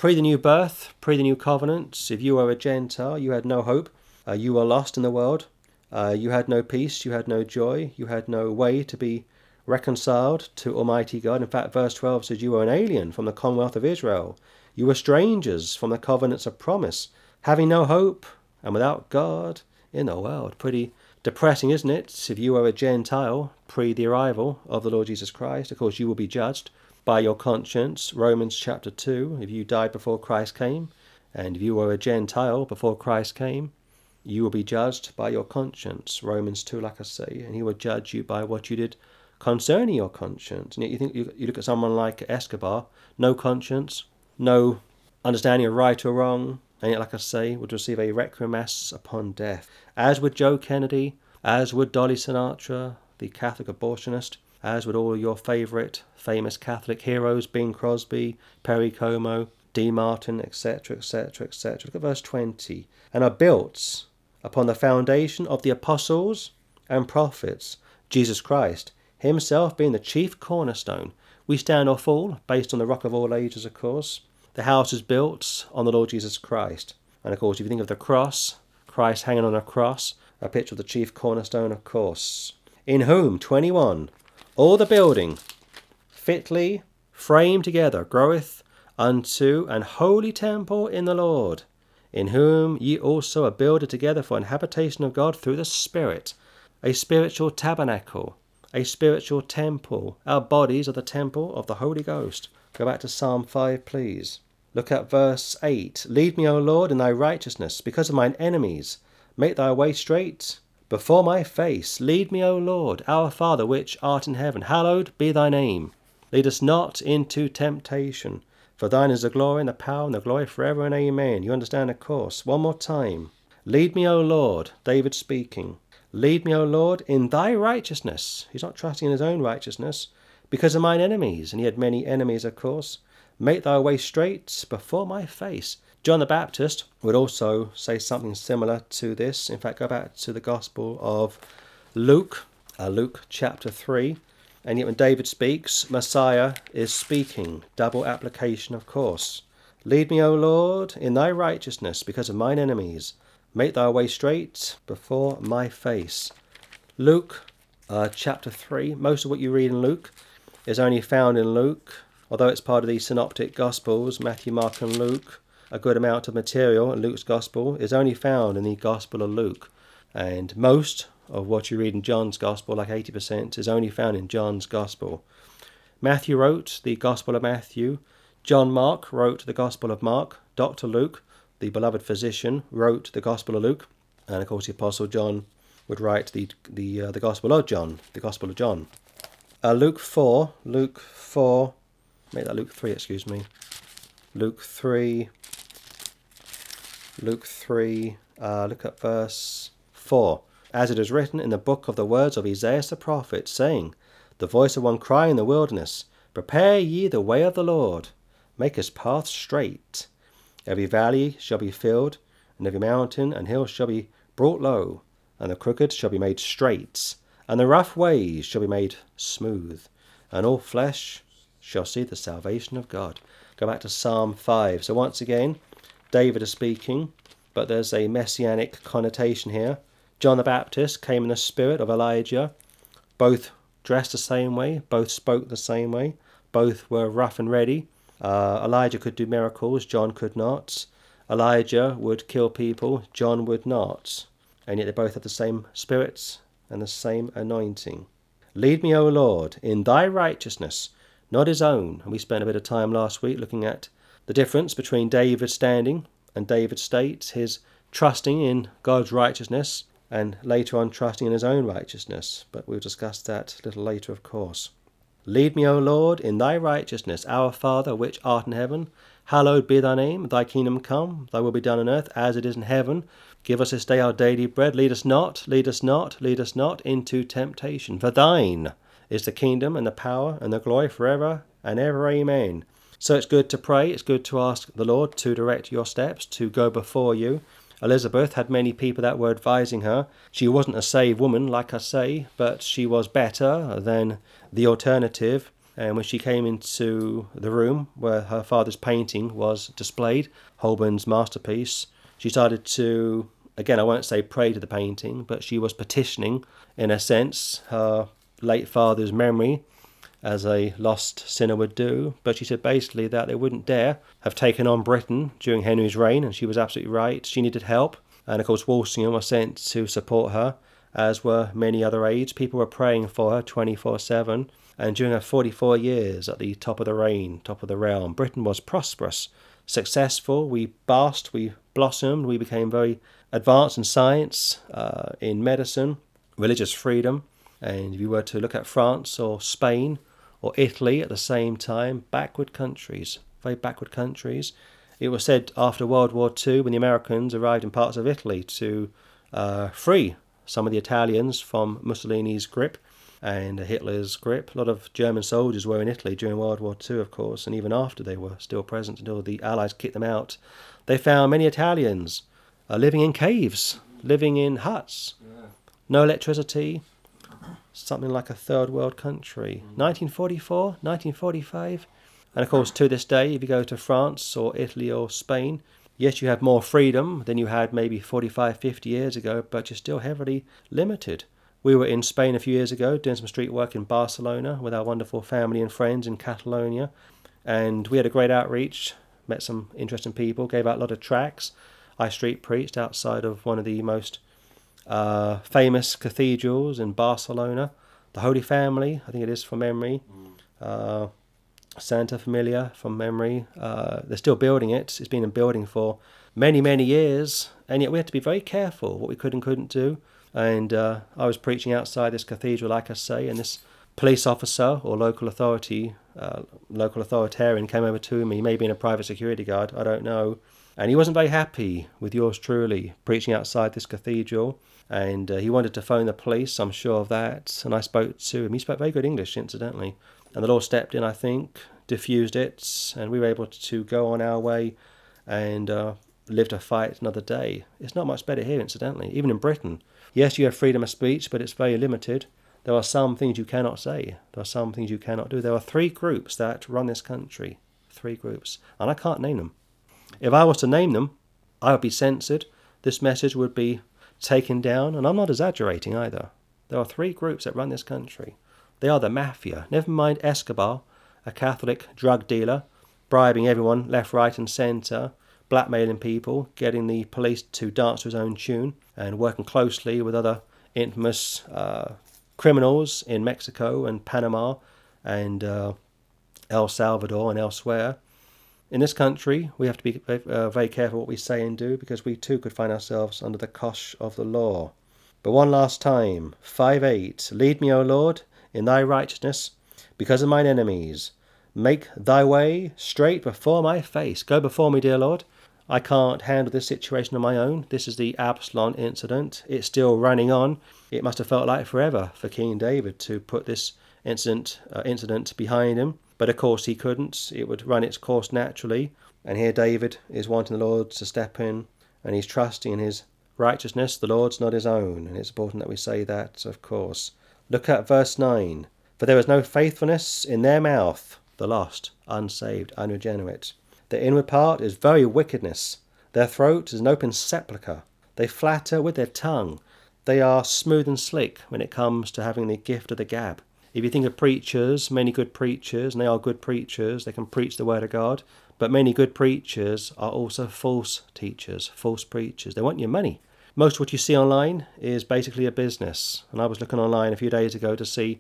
Pre the new birth, pre the new covenant, if you were a Gentile, you had no hope. Uh, you were lost in the world. Uh, you had no peace. You had no joy. You had no way to be reconciled to Almighty God. In fact, verse 12 says, You were an alien from the commonwealth of Israel. You were strangers from the covenants of promise, having no hope and without God in the world. Pretty depressing, isn't it? If you were a Gentile pre the arrival of the Lord Jesus Christ, of course, you will be judged by your conscience. Romans chapter 2. If you died before Christ came, and if you were a Gentile before Christ came, you will be judged by your conscience. Romans 2, like I say, and he will judge you by what you did concerning your conscience. And yet you think you, you look at someone like Escobar, no conscience, no understanding of right or wrong, and yet, like I say, would receive a requiem mass upon death. As would Joe Kennedy, as would Dolly Sinatra, the Catholic abortionist, as would all your favourite famous Catholic heroes, Bing Crosby, Perry Como, D. Martin, etc., etc., etc. Look at verse 20. And are built upon the foundation of the apostles and prophets, Jesus Christ, himself being the chief cornerstone. We stand or fall based on the rock of all ages, of course. The house is built on the Lord Jesus Christ. And of course, if you think of the cross, Christ hanging on a cross, a picture of the chief cornerstone, of course. In whom, 21, all the building, fitly framed together, groweth unto an holy temple in the Lord, in whom ye also are builded together for an habitation of God through the Spirit, a spiritual tabernacle, a spiritual temple. Our bodies are the temple of the Holy Ghost. Go back to Psalm 5, please. Look at verse 8. Lead me, O Lord, in thy righteousness, because of mine enemies. Make thy way straight before my face. Lead me, O Lord, our Father which art in heaven. Hallowed be thy name. Lead us not into temptation. For thine is the glory and the power and the glory forever and amen. You understand, of course. One more time. Lead me, O Lord, David speaking. Lead me, O Lord, in thy righteousness. He's not trusting in his own righteousness, because of mine enemies. And he had many enemies, of course. Make thy way straight before my face. John the Baptist would also say something similar to this. In fact, go back to the Gospel of Luke, uh, Luke chapter 3. And yet, when David speaks, Messiah is speaking. Double application, of course. Lead me, O Lord, in thy righteousness because of mine enemies. Make thy way straight before my face. Luke uh, chapter 3. Most of what you read in Luke is only found in Luke, although it's part of the synoptic Gospels, Matthew, Mark, and Luke. A good amount of material in Luke's Gospel is only found in the Gospel of Luke, and most of what you read in John's Gospel, like 80%, is only found in John's Gospel. Matthew wrote the Gospel of Matthew. John Mark wrote the Gospel of Mark. Dr. Luke, the beloved physician, wrote the Gospel of Luke. And of course, the Apostle John would write the, the, uh, the Gospel of John, the Gospel of John. Uh, Luke 4, Luke 4, make that Luke 3, excuse me. Luke 3, Luke 3, uh, look at verse 4. As it is written in the book of the words of Isaiah the prophet, saying, the voice of one crying in the wilderness, Prepare ye the way of the Lord, make his path straight. Every valley shall be filled, and every mountain and hill shall be brought low, and the crooked shall be made straight, and the rough ways shall be made smooth, and all flesh shall see the salvation of God. Go back to Psalm 5. So once again, David is speaking, but there's a messianic connotation here. John the Baptist came in the spirit of Elijah. Both dressed the same way, both spoke the same way, both were rough and ready. Uh, Elijah could do miracles, John could not. Elijah would kill people, John would not. And yet they both had the same spirits and the same anointing. Lead me, O Lord, in thy righteousness, not his own. And we spent a bit of time last week looking at the difference between David's standing and David's state, his trusting in God's righteousness and later on trusting in his own righteousness, but we'll discuss that a little later, of course. Lead me, O Lord, in thy righteousness, our Father which art in heaven. Hallowed be thy name, thy kingdom come, thy will be done on earth as it is in heaven. Give us this day our daily bread. Lead us not, lead us not, lead us not into temptation. For thine is the kingdom and the power and the glory forever and ever. Amen. So it's good to pray, it's good to ask the Lord to direct your steps, to go before you, Elizabeth had many people that were advising her. She wasn't a saved woman, like I say, but she was better than the alternative. And when she came into the room where her father's painting was displayed, Holbein's masterpiece, she started to, again, I won't say pray to the painting, but she was petitioning, in a sense, her late father's memory as a lost sinner would do. But she said basically that they wouldn't dare have taken on Britain during Henry's reign, and she was absolutely right. She needed help. And of course, Walsingham was sent to support her, as were many other aides. People were praying for her 24 7. And during her 44 years at the top of the reign, top of the realm, Britain was prosperous, successful. We basked, we blossomed, we became very advanced in science, uh, in medicine, religious freedom. And if you were to look at France or Spain, or Italy at the same time, backward countries, very backward countries. It was said after World War II, when the Americans arrived in parts of Italy to uh, free some of the Italians from Mussolini's grip and Hitler's grip. A lot of German soldiers were in Italy during World War II, of course, and even after they were still present until the Allies kicked them out. They found many Italians uh, living in caves, living in huts, no electricity, something like a third world country. Mm. 1944, 1945. And of course, to this day, if you go to France or Italy or Spain, yes, you have more freedom than you had maybe 45, 50 years ago, but you're still heavily limited. We were in Spain a few years ago doing some street work in Barcelona with our wonderful family and friends in Catalonia, and we had a great outreach, met some interesting people, gave out a lot of tracts. I street preached outside of one of the most uh, famous cathedrals in Barcelona. The Holy Family, I think it is from memory. Uh, Santa Familia from memory. Uh, they're still building it. It's been in building for many, many years, and yet we had to be very careful what we could and couldn't do. And uh, I was preaching outside this cathedral, like I say, and this police officer or local authority, uh, local authoritarian came over to me, maybe in a private security guard, I don't know, and he wasn't very happy with yours truly preaching outside this cathedral and uh, he wanted to phone the police. I'm sure of that. And I spoke to him. He spoke very good English, incidentally. And the law stepped in, I think, diffused it, and we were able to go on our way and uh, live to fight another day. It's not much better here, incidentally, even in Britain. Yes, you have freedom of speech, but it's very limited. There are some things you cannot say. There are some things you cannot do. There are three groups that run this country. Three groups. And I can't name them. If I was to name them, I would be censored. This message would be taken down, and I'm not exaggerating either. There are three groups that run this country They are the mafia. Never mind Escobar, a Catholic drug dealer, bribing everyone left, right, and centre, blackmailing people, getting the police to dance to his own tune, and working closely with other infamous uh, criminals in Mexico and Panama and uh, El Salvador and elsewhere. In this country, we have to be uh, very careful what we say and do because we too could find ourselves under the cosh of the law. But one last time, 5 8, lead me, O Lord, in thy righteousness because of mine enemies. Make thy way straight before my face. Go before me, dear Lord. I can't handle this situation on my own. This is the Absalom incident. It's still running on. It must have felt like forever for King David to put this incident uh, incident behind him. But of course he couldn't. It would run its course naturally. And here David is wanting the Lord to step in, and he's trusting in his righteousness. The Lord's not his own, and it's important that we say that, of course. Look at verse 9. For there is no faithfulness in their mouth, the lost, unsaved, unregenerate. Their inward part is very wickedness. Their throat is an open sepulchre. They flatter with their tongue. They are smooth and slick when it comes to having the gift of the gab. If you think of preachers, many good preachers, and they are good preachers, they can preach the word of God, but many good preachers are also false teachers, false preachers. They want your money. Most what you see online is basically a business. And I was looking online a few days ago to see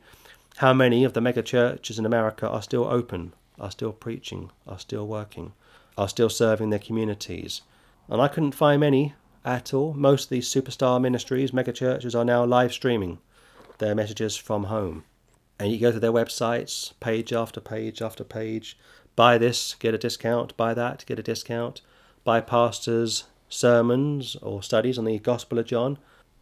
how many of the mega churches in America are still open, are still preaching, are still working, are still serving their communities. And I couldn't find many at all. Most of these superstar ministries, mega churches, are now live streaming their messages from home. And you go to their websites, page after page after page, buy this, get a discount, buy that, get a discount, buy pastors' sermons or studies on the Gospel of John.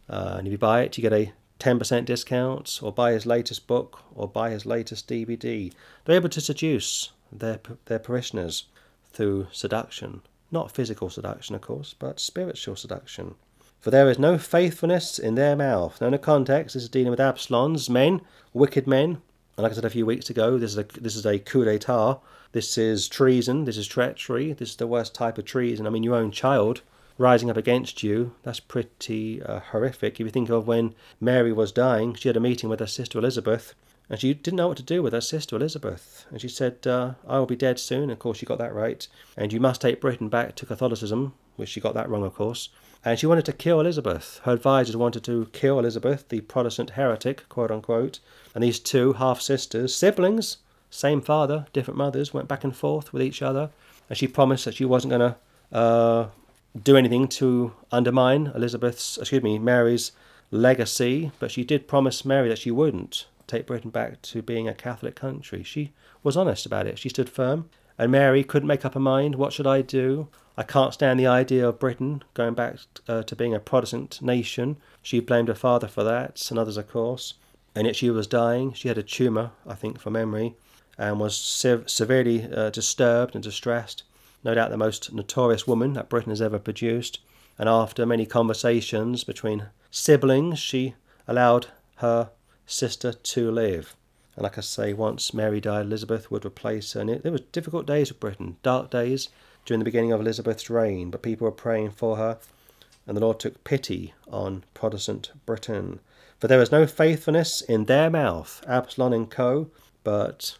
Uh, and if you buy it, you get a 10% discount, or buy his latest book, or buy his latest DVD. They're able to seduce their, their parishioners through seduction. Not physical seduction, of course, but spiritual seduction. For there is no faithfulness in their mouth. Now, in the context, this is dealing with Absalom's men, wicked men. And like I said a few weeks ago, this is a, this is a coup d'etat. This is treason. This is treachery. This is the worst type of treason. I mean, your own child rising up against you, that's pretty uh, horrific. If you think of when Mary was dying, she had a meeting with her sister Elizabeth, and she didn't know what to do with her sister Elizabeth. And she said, uh, I will be dead soon. Of course, she got that right. And you must take Britain back to Catholicism, which she got that wrong, of course. And she wanted to kill Elizabeth. Her advisors wanted to kill Elizabeth, the Protestant heretic, quote unquote. And these two half sisters, siblings, same father, different mothers, went back and forth with each other. And she promised that she wasn't going to uh, do anything to undermine Elizabeth's, excuse me, Mary's legacy, but she did promise Mary that she wouldn't take Britain back to being a Catholic country. She was honest about it. She stood firm. And Mary couldn't make up her mind. What should I do? I can't stand the idea of Britain going back uh, to being a Protestant nation. She blamed her father for that, and others, of course. And yet she was dying. She had a tumour, I think, from memory, and was sev- severely uh, disturbed and distressed no doubt the most notorious woman that Britain has ever produced. And after many conversations between siblings, she allowed her sister to live. And like I say, once Mary died, Elizabeth would replace her. And it, there was difficult days with Britain, dark days during the beginning of Elizabeth's reign, but people were praying for her, and the Lord took pity on Protestant Britain. For there was no faithfulness in their mouth, Absalom and co., but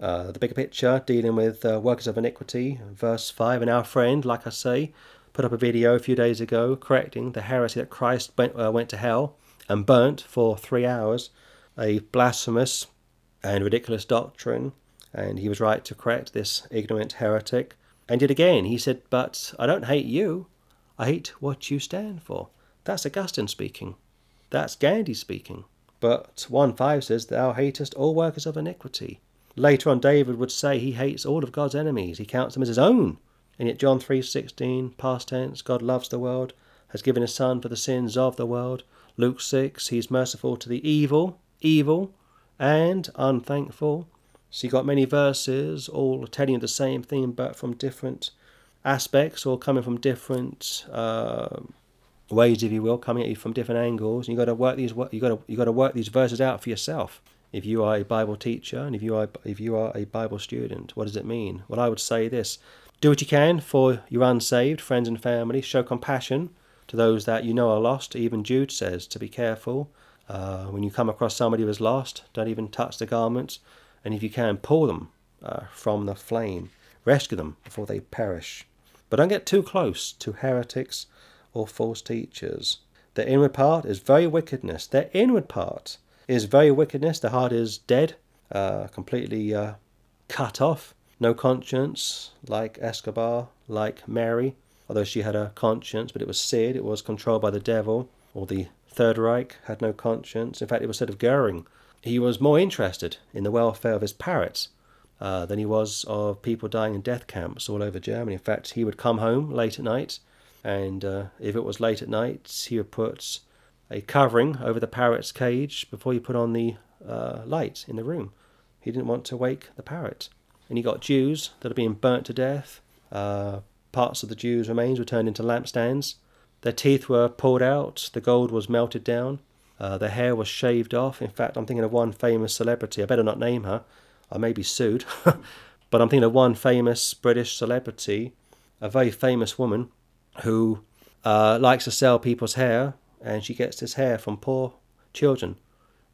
uh, the bigger picture dealing with uh, workers of iniquity, verse 5. And our friend, like I say, put up a video a few days ago correcting the heresy that Christ went, uh, went to hell and burnt for three hours, a blasphemous and ridiculous doctrine. And he was right to correct this ignorant heretic. And yet again, he said, But I don't hate you, I hate what you stand for. That's Augustine speaking. That's Gandhi speaking. But 1 5 says, Thou hatest all workers of iniquity. Later on, David would say he hates all of God's enemies. He counts them as his own. And yet, John 3.16, past tense, God loves the world, has given his Son for the sins of the world. Luke 6, he's merciful to the evil, evil, and unthankful. So you've got many verses all telling you the same thing, but from different aspects or coming from different uh, ways, if you will, coming at you from different angles. You got to work these. You got to you got to work these verses out for yourself if you are a Bible teacher and if you are if you are a Bible student, what does it mean? Well, I would say this: do what you can for your unsaved friends and family. Show compassion to those that you know are lost. Even Jude says to be careful Uh, when you come across somebody who is lost, don't even touch the garments, and if you can, pull them uh, from the flame. Rescue them before they perish. But don't get too close to heretics or false teachers. Their inward part is very wickedness. Their inward part is very wickedness. The heart is dead, uh, completely uh, cut off, no conscience, like Escobar, like Mary, although she had a conscience, but it was seared, it was controlled by the devil, or the Third Reich had no conscience. In fact, it was said of Goering, he was more interested in the welfare of his parrots uh, than he was of people dying in death camps all over Germany. In fact, he would come home late at night, and uh, if it was late at night, he would put a covering over the parrot's cage before he put on the uh, light in the room. He didn't want to wake the parrot. And he got Jews that are being burnt to death. Uh, parts of the Jews' remains were turned into lampstands. Their teeth were pulled out, the gold was melted down, uh, their hair was shaved off. In fact, I'm thinking of one famous celebrity. I better not name her. I may be sued. but I'm thinking of one famous British celebrity, a very famous woman who uh, likes to sell people's hair, and she gets this hair from poor children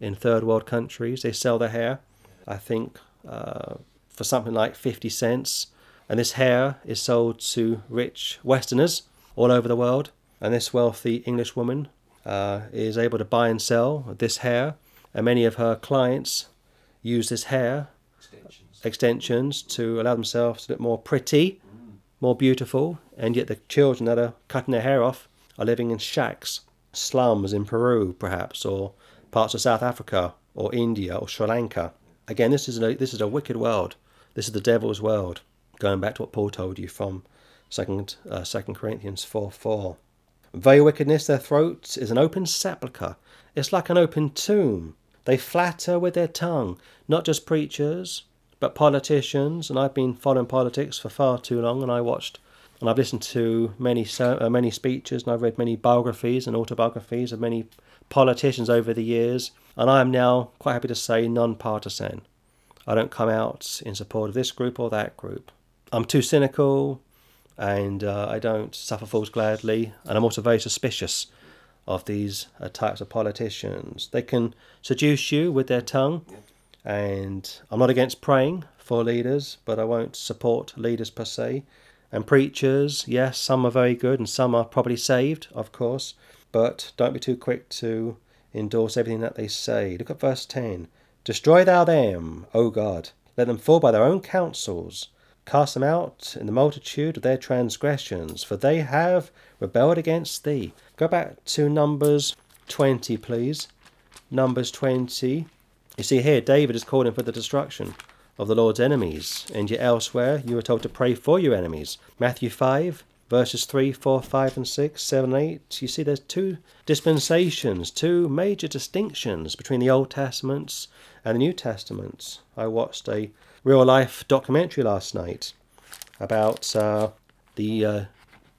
in third world countries. They sell their hair, I think, uh, for something like 50 cents. And this hair is sold to rich Westerners all over the world. And this wealthy English woman uh, is able to buy and sell this hair. And many of her clients use this hair extensions, extensions to allow themselves to look more pretty, mm. more beautiful. And yet the children that are cutting their hair off are living in shacks, slums in Peru, perhaps, or parts of South Africa, or India, or Sri Lanka. Again, this is a, this is a wicked world. This is the devil's world. Going back to what Paul told you from Second uh, Second Corinthians four four. Very wickedness, their throat is an open sepulchre. It's like an open tomb. They flatter with their tongue, not just preachers, but politicians. And I've been following politics for far too long, and I watched and I've listened to many uh, many speeches, and I've read many biographies and autobiographies of many politicians over the years. And I am now quite happy to say non-partisan. I don't come out in support of this group or that group. I'm too cynical and uh, I don't suffer fools gladly, and I'm also very suspicious of these uh, types of politicians. They can seduce you with their tongue, and I'm not against praying for leaders, but I won't support leaders per se. And preachers, yes, some are very good and some are probably saved, of course, but don't be too quick to endorse everything that they say. Look at verse 10 Destroy thou them, O God, let them fall by their own counsels Cast them out in the multitude of their transgressions, for they have rebelled against thee. Go back to Numbers 20, please. Numbers 20. You see here, David is calling for the destruction of the Lord's enemies, and yet elsewhere you are told to pray for your enemies. Matthew 5, verses 3, 4, 5, and 6, 7, 8. You see, there's two dispensations, two major distinctions between the Old Testaments and the New Testaments. I watched a real life documentary last night about uh, the uh,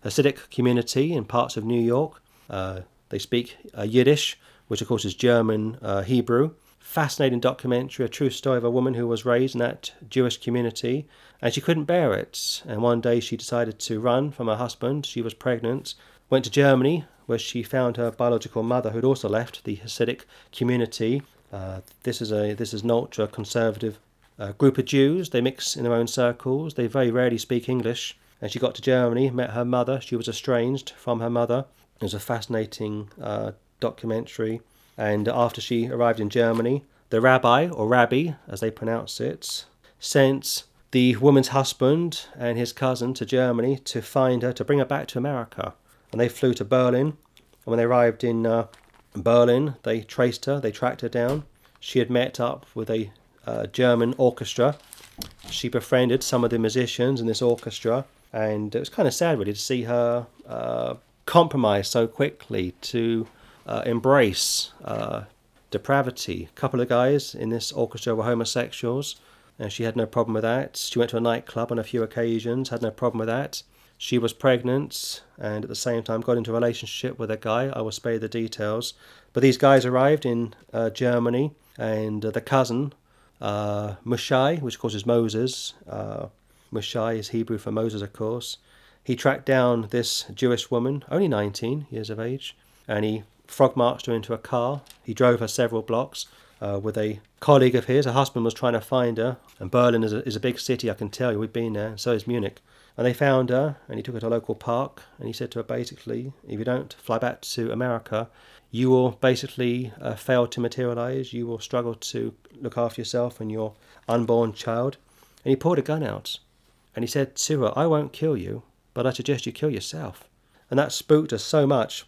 Hasidic community in parts of New York. Uh, they speak uh, Yiddish, which of course is German uh, Hebrew. Fascinating documentary, a true story of a woman who was raised in that Jewish community and she couldn't bear it. And one day she decided to run from her husband. She was pregnant, went to Germany, where she found her biological mother, who had also left the Hasidic community. Uh, this is a this is an ultra conservative a group of Jews. They mix in their own circles. They very rarely speak English. And she got to Germany, met her mother. She was estranged from her mother. It was a fascinating uh, documentary. And after she arrived in Germany, the rabbi, or rabbi as they pronounce it, sent the woman's husband and his cousin to Germany to find her, to bring her back to America. And they flew to Berlin. And when they arrived in uh, Berlin, they traced her, they tracked her down. She had met up with a German orchestra. She befriended some of the musicians in this orchestra, and it was kind of sad, really, to see her uh, compromise so quickly to uh, embrace uh, depravity. A couple of guys in this orchestra were homosexuals, and she had no problem with that. She went to a nightclub on a few occasions, had no problem with that. She was pregnant and at the same time got into a relationship with a guy. I will spare the details. But these guys arrived in uh, Germany, and uh, the cousin uh, Moishe, which of course is Moses. Uh, Moishe is Hebrew for Moses, of course. He tracked down this Jewish woman, only 19 years of age, and he frog marched her into a car. He drove her several blocks uh, with a colleague of his. Her husband was trying to find her, and Berlin is a, is a big city, I can tell you. We've been there, and so is Munich. And they found her, and he took her to a local park, and he said to her basically, if you don't fly back to America, you will basically uh, fail to materialize. You will struggle to look after yourself and your unborn child. And he pulled a gun out, and he said to her, I won't kill you, but I suggest you kill yourself. And that spooked her so much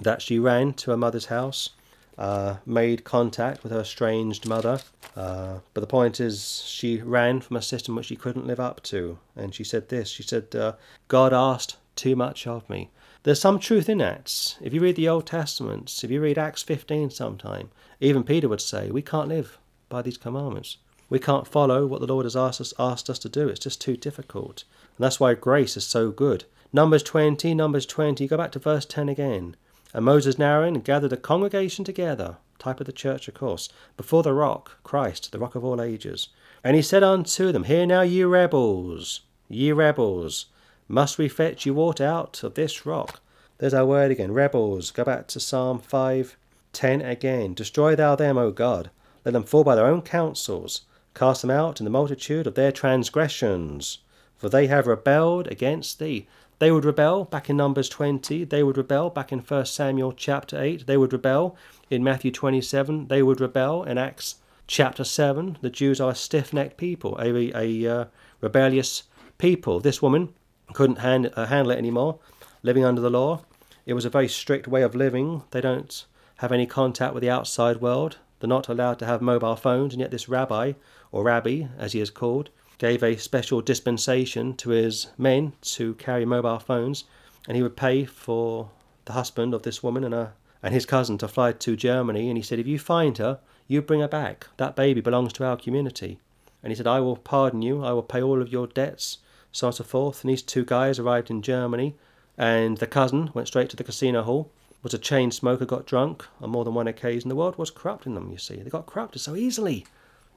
that she ran to her mother's house uh, made contact with her estranged mother. Uh, but the point is, she ran from a system which she couldn't live up to. And she said this she said, uh, God asked too much of me. There's some truth in that. If you read the Old Testament, if you read Acts 15 sometime, even Peter would say, We can't live by these commandments. We can't follow what the Lord has asked us, asked us to do. It's just too difficult. And that's why grace is so good. Numbers 20, Numbers 20, go back to verse 10 again. And Moses and Aaron gathered the congregation together, type of the church, of course, before the rock, Christ, the rock of all ages. And he said unto them, Hear now, ye rebels, ye rebels, must we fetch you aught out of this rock? There's our word again, rebels. Go back to Psalm 5, 10 again. Destroy thou them, O God. Let them fall by their own counsels. Cast them out in the multitude of their transgressions. For they have rebelled against thee. They would rebel back in Numbers 20. They would rebel back in 1 Samuel chapter 8. They would rebel in Matthew 27. They would rebel in Acts chapter 7. The Jews are a stiff necked people, a, a uh, rebellious people. This woman couldn't hand, uh, handle it anymore, living under the law. It was a very strict way of living. They don't have any contact with the outside world. They're not allowed to have mobile phones, and yet this rabbi, or rabbi as he is called, gave a special dispensation to his men to carry mobile phones, and he would pay for the husband of this woman and her and his cousin to fly to Germany. And he said, if you find her, you bring her back. That baby belongs to our community. And he said, I will pardon you. I will pay all of your debts, so forth. And these two guys arrived in Germany, and the cousin went straight to the casino hall. Was a chain smoker, got drunk on more than one occasion. The world was corrupting them, you see. They got corrupted so easily.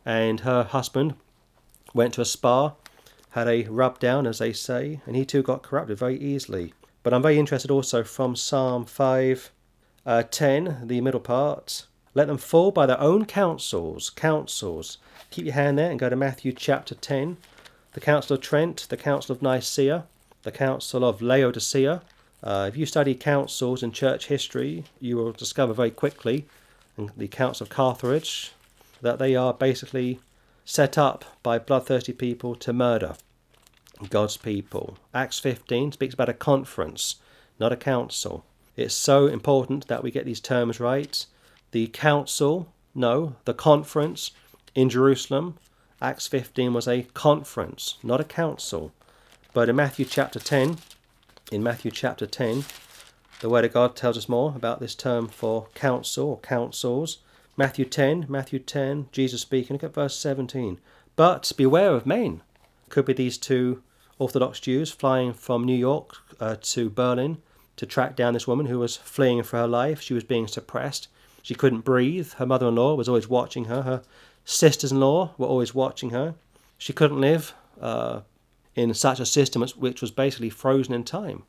And her husband went to a spa, had a rub down, as they say, and he too got corrupted very easily. But I'm very interested also from Psalm 5 uh, 10, the middle part. Let them fall by their own counsels. Counsels. Keep your hand there and go to Matthew chapter 10. The Council of Trent, the Council of Nicaea, the Council of Laodicea. Uh, if you study councils in church history, you will discover very quickly, in the Council of Carthage, that they are basically set up by bloodthirsty people to murder God's people. Acts 15 speaks about a conference, not a council. It's so important that we get these terms right. The council, no, the conference in Jerusalem, Acts 15 was a conference, not a council. But in Matthew chapter 10, in Matthew chapter 10, the Word of God tells us more about this term for council or councils. Matthew 10, Matthew 10, Jesus speaking. Look at verse 17. But beware of men. Could be these two Orthodox Jews flying from New York uh, to Berlin to track down this woman who was fleeing for her life. She was being suppressed. She couldn't breathe. Her mother in law was always watching her. Her sisters in law were always watching her. She couldn't live uh, in such a system which was basically frozen in time.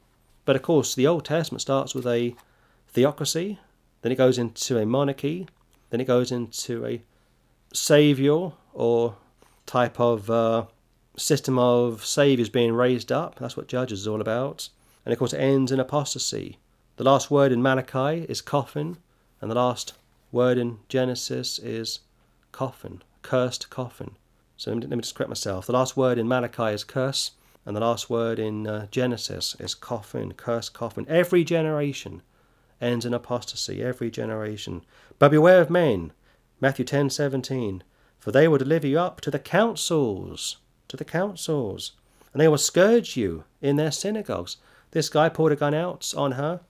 But of course, the Old Testament starts with a theocracy, then it goes into a monarchy, then it goes into a savior or type of uh, system of saviors being raised up. That's what Judges is all about. And of course, it ends in apostasy. The last word in Malachi is coffin, and the last word in Genesis is coffin, cursed coffin. So let me, just correct myself. The last word in Malachi is curse, and the last word in uh, Genesis is coffin, cursed coffin. Every generation ends in apostasy, every generation. But beware of men. Matthew 10 17. For they will deliver you up to the councils, to the councils, and they will scourge you in their synagogues. This guy pulled a gun out on her.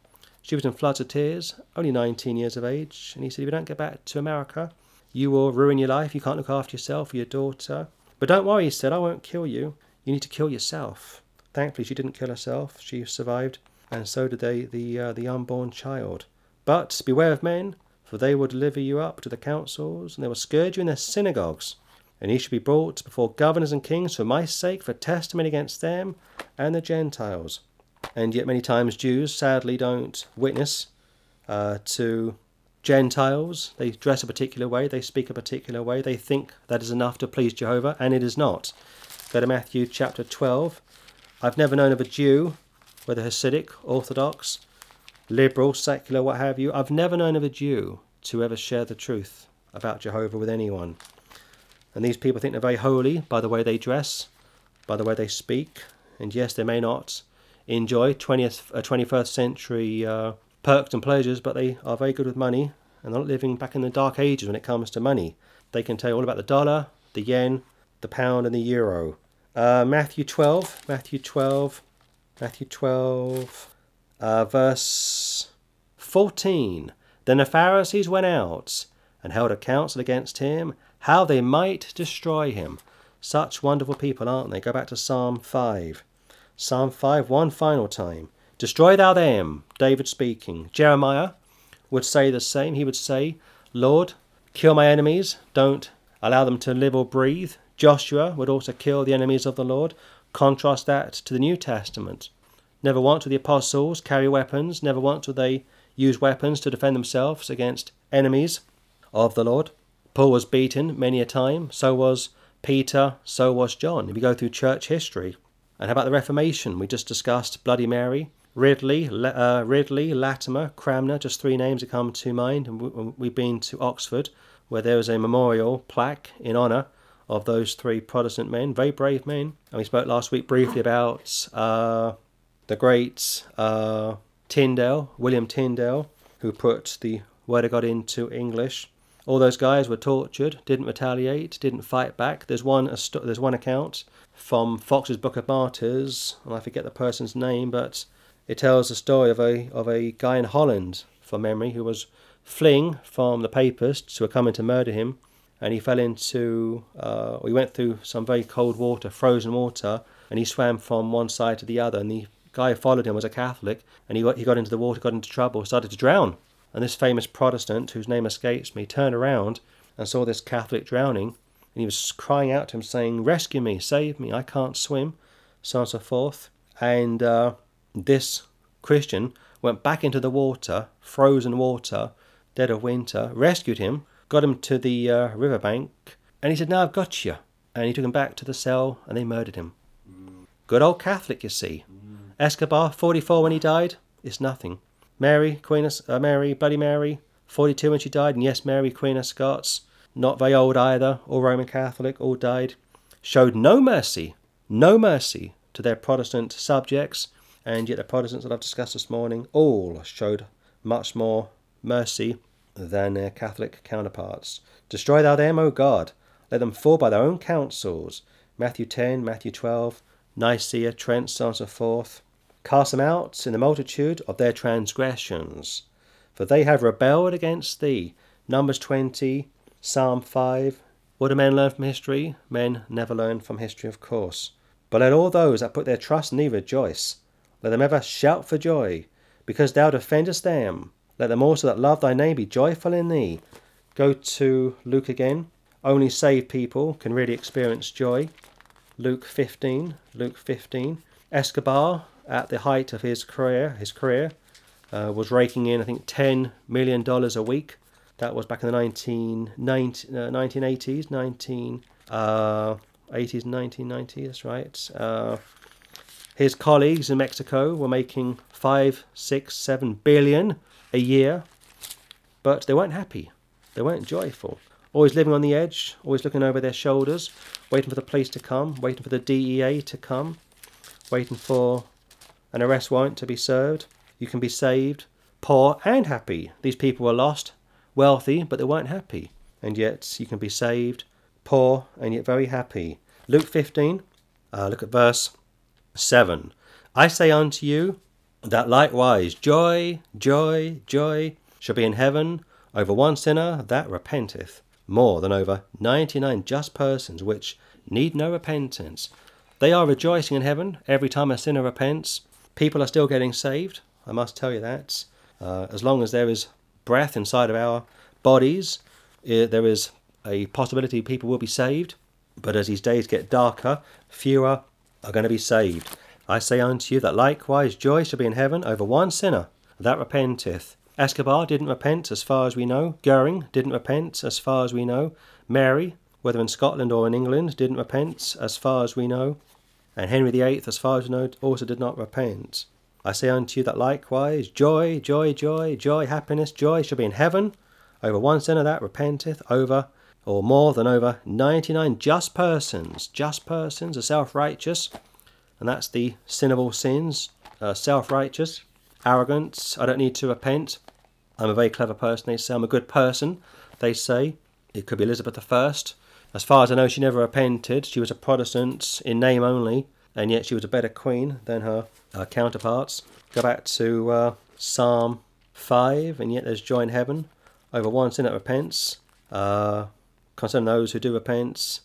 She was in floods of tears, only 19 years of age, and he said, If you don't get back to America, you will ruin your life. You can't look after yourself or your daughter. But don't worry, he said, I won't kill you. You need to kill yourself. Thankfully, she didn't kill herself. She survived and so did they the uh, the unborn child. But beware of men, for they will deliver you up to the councils, and they will scourge you in their synagogues. And ye shall be brought before governors and kings for my sake, for testimony against them and the Gentiles. And yet, many times, Jews sadly don't witness uh, to Gentiles. They dress a particular way, they speak a particular way, they think that is enough to please Jehovah, and it is not. Go to Matthew chapter 12. I've never known of a Jew, whether Hasidic, Orthodox, liberal, secular, what have you, I've never known of a Jew to ever share the truth about Jehovah with anyone. And these people think they're very holy by the way they dress, by the way they speak, and yes, they may not enjoy 20th, uh, 21st century uh, perks and pleasures, but they are very good with money and they're not living back in the dark ages when it comes to money. They can tell you all about the dollar, the yen, the pound, and the euro. Uh, Matthew 12, Matthew 12, Matthew 12, uh, verse 14. Then the Pharisees went out and held a council against him, how they might destroy him. Such wonderful people, aren't they? Go back to Psalm 5. Psalm 5, one final time. Destroy thou them, David speaking. Jeremiah would say the same. He would say, Lord, kill my enemies, don't allow them to live or breathe. Joshua would also kill the enemies of the Lord. Contrast that to the New Testament. Never once would the apostles carry weapons, never once would they use weapons to defend themselves against enemies of the Lord. Paul was beaten many a time, so was Peter, so was John. If we go through church history, and how about the Reformation? We just discussed Bloody Mary, Ridley, uh, Ridley, Latimer, Cranmer, just three names that come to mind. And we've been to Oxford, where there is a memorial plaque in honour of those three Protestant men, very brave men. And we spoke last week briefly about uh, the great uh, Tyndale, William Tyndale, who put the Word of God into English. All those guys were tortured, didn't retaliate, didn't fight back. There's one, there's one account from Foxe's Book of Martyrs, and I forget the person's name, but it tells the story of a of a guy in Holland, from memory, who was fleeing from the papists who were coming to murder him, and he fell into, uh, he went through some very cold water, frozen water, and he swam from one side to the other, and the guy who followed him was a Catholic, and he got, he got into the water, got into trouble, started to drown. And this famous Protestant, whose name escapes me, turned around and saw this Catholic drowning, and he was crying out to him, saying, Rescue me, save me, I can't swim, so on and so forth. And uh, this Christian went back into the water, frozen water, dead of winter, rescued him, got him to the uh, riverbank, and he said, Now I've got you. And he took him back to the cell, and they murdered him. Good old Catholic, you see. Escobar, 44 when he died, is nothing. Mary, Queen of, uh, Mary, Bloody Mary, 42 when she died, and yes, Mary, Queen of Scots, not very old either, all Roman Catholic, all died, showed no mercy, no mercy to their Protestant subjects, and yet the Protestants that I've discussed this morning all showed much more mercy than their Catholic counterparts. Destroy thou them, O God, let them fall by their own counsels. Matthew 10, Matthew 12, Nicaea, Trent, so on and so forth. Cast them out in the multitude of their transgressions, for they have rebelled against thee. Numbers 20, Psalm 5. What do men learn from history? Men never learn from history, of course. But let all those that put their trust in thee rejoice. Let them ever shout for joy, because thou defendest them. Let them also that love thy name be joyful in thee. Go to Luke again. Only saved people can really experience joy. Luke 15. Luke 15. Escobar, at the height of his career, his career, uh, was raking in I think ten million dollars a week that was back in the 19, 19, uh, 1980s, 19, uh, 80s, 1990s, that's right. His colleagues in Mexico were making five, six, seven billion a year, but they weren't happy. They weren't joyful. Always living on the edge, always looking over their shoulders, waiting for the police to come, waiting for the DEA to come, waiting for an arrest warrant to be served. You can be saved, poor and happy. These people were lost, wealthy, but they weren't happy. And yet you can be saved, poor, and yet very happy. Luke 15, uh, look at verse 7. I say unto you that likewise joy, joy, joy shall be in heaven over one sinner that repenteth, more than over ninety nine just persons which need no repentance. They are rejoicing in heaven every time a sinner repents. People are still getting saved, I must tell you that. Uh, as long as there is breath inside of our bodies, there is a possibility people will be saved. But as these days get darker, fewer are going to be saved. I say unto you that likewise joy shall be in heaven over one sinner that repenteth, Escobar didn't repent, as far as we know. Goering didn't repent, as far as we know. Mary, whether in Scotland or in England, didn't repent, as far as we know. And Henry VIII, as far as we know, also did not repent. I say unto you that likewise joy, joy, joy, joy, happiness, joy shall be in heaven over one sinner that repenteth, over or more than over 99 just persons, just persons are self righteous, and that's the sin of all sins, uh, self righteous, arrogance, I don't need to repent, I'm a very clever person, they say, I'm a good person, they say. It could be Elizabeth I. As far as I know, she never repented. She was a Protestant in name only, and yet she was a better queen than her uh, counterparts. Go back to uh, Psalm 5, and yet there's joy in heaven over one sin that repents. Uh, concerning those who do repent,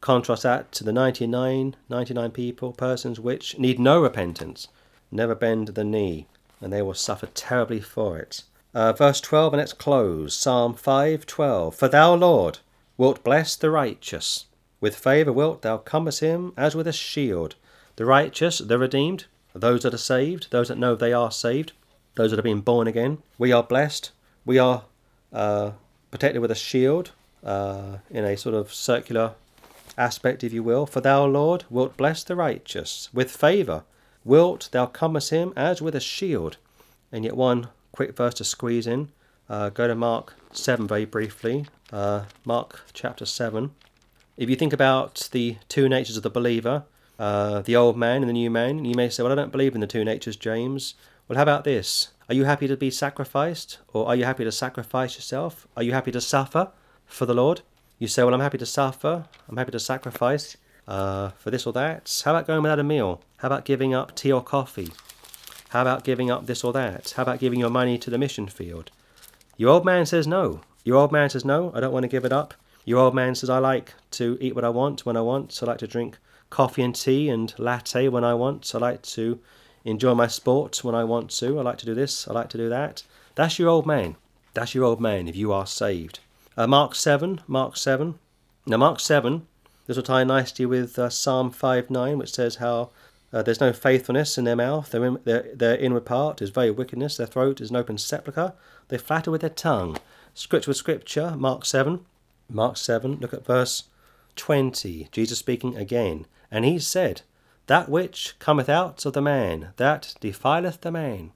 contrast that to the 99, 99 people, persons which need no repentance, never bend the knee, and they will suffer terribly for it. Uh, verse 12, and let's close. Psalm 5:12. For thou, Lord, wilt bless the righteous. With favour wilt thou compass him as with a shield. The righteous, the redeemed, those that are saved, those that know they are saved, those that have been born again. We are blessed. We are uh, protected with a shield uh, in a sort of circular aspect, if you will. For thou, Lord, wilt bless the righteous. With favour wilt thou compass him as with a shield. And yet, one quick verse to squeeze in. Uh, go to Mark 7 very briefly. Uh, Mark chapter 7. If you think about the two natures of the believer, uh, the old man and the new man, you may say, Well, I don't believe in the two natures, James. Well, how about this? Are you happy to be sacrificed? Or are you happy to sacrifice yourself? Are you happy to suffer for the Lord? You say, Well, I'm happy to suffer. I'm happy to sacrifice uh, for this or that. How about going without a meal? How about giving up tea or coffee? How about giving up this or that? How about giving your money to the mission field? Your old man says no. Your old man says no, I don't want to give it up. Your old man says I like to eat what I want when I want. I like to drink coffee and tea and latte when I want. I like to enjoy my sport when I want to. I like to do this. I like to do that. That's your old man. That's your old man if you are saved. Uh, Mark 7. Mark 7. Now, Mark 7, this will tie nicely with uh, Psalm 5 9, which says how uh, there's no faithfulness in their mouth. Their, their, their inward part is very wickedness. Their throat is an open sepulchre. They flatter with their tongue. Scripture with scripture, Mark 7. Mark 7, look at verse 20. Jesus speaking again. And he said, That which cometh out of the man, that defileth the man.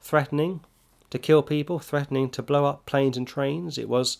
Threatening to kill people, threatening to blow up planes and trains. It was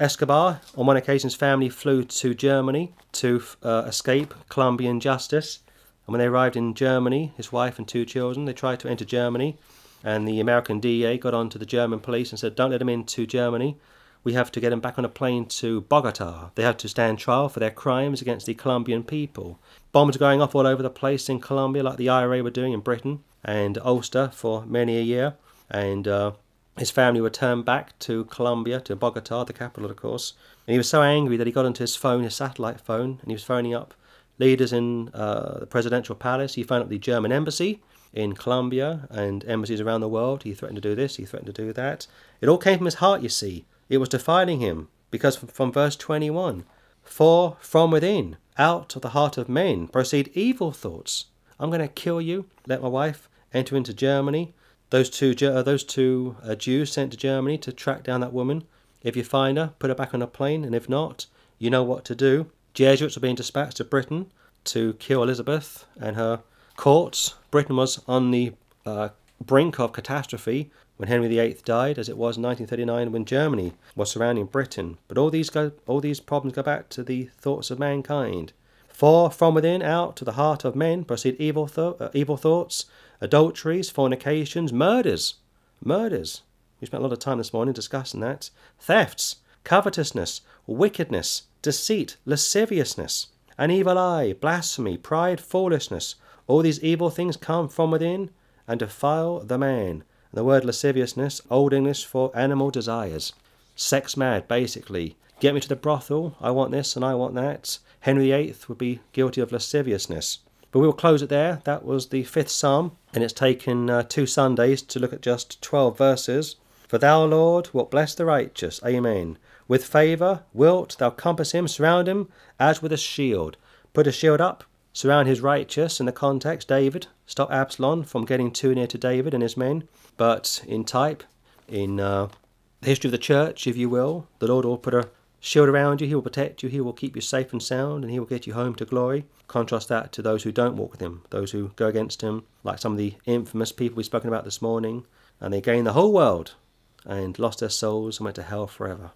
Escobar. On one occasion, his family flew to Germany to uh, escape Colombian justice. And when they arrived in Germany, his wife and two children, they tried to enter Germany, and the American DEA got on to the German police and said, Don't let them into Germany. We have to get them back on a plane to Bogota. They have to stand trial for their crimes against the Colombian people. Bombs going off all over the place in Colombia, like the IRA were doing in Britain and Ulster for many a year. And uh, his family were turned back to Colombia, to Bogota, the capital, of course. And he was so angry that he got onto his phone, his satellite phone, and he was phoning up leaders in uh, the presidential palace. He phoned up the German embassy in Colombia and embassies around the world. He threatened to do this, he threatened to do that. It all came from his heart, you see. It was defiling him, because from, from verse 21 For from within, out of the heart of men, proceed evil thoughts. I'm going to kill you, let my wife enter into Germany. Those two, uh, those two uh, Jews sent to Germany to track down that woman. If you find her, put her back on a plane, and if not, you know what to do. Jesuits were being dispatched to Britain to kill Elizabeth and her courts. Britain was on the uh, brink of catastrophe when Henry VIII died, as it was in 1939 when Germany was surrounding Britain. But all these go, all these problems go back to the thoughts of mankind. For from within out to the heart of men proceed evil, uh, evil thoughts, adulteries, fornications, murders, murders. We spent a lot of time this morning discussing that. Thefts, covetousness, wickedness, deceit, lasciviousness, an evil eye, blasphemy, pride, foolishness. All these evil things come from within and defile the man. And the word lasciviousness, Old English for animal desires. Sex mad, basically. Get me to the brothel, I want this and I want that. Henry VIII would be guilty of lasciviousness. But we will close it there. That was the fifth psalm, and it's taken uh, two Sundays to look at just 12 verses. For thou, Lord, wilt bless the righteous. Amen. With favour wilt thou compass him, surround him as with a shield. Put a shield up, surround his righteous in the context, David. Stop Absalom from getting too near to David and his men. But in type, in uh, the history of the church, if you will. The Lord will put a shield around you, He will protect you, He will keep you safe and sound, and He will get you home to glory. Contrast that to those who don't walk with Him, those who go against Him, like some of the infamous people we've spoken about this morning, and they gained the whole world and lost their souls and went to hell forever.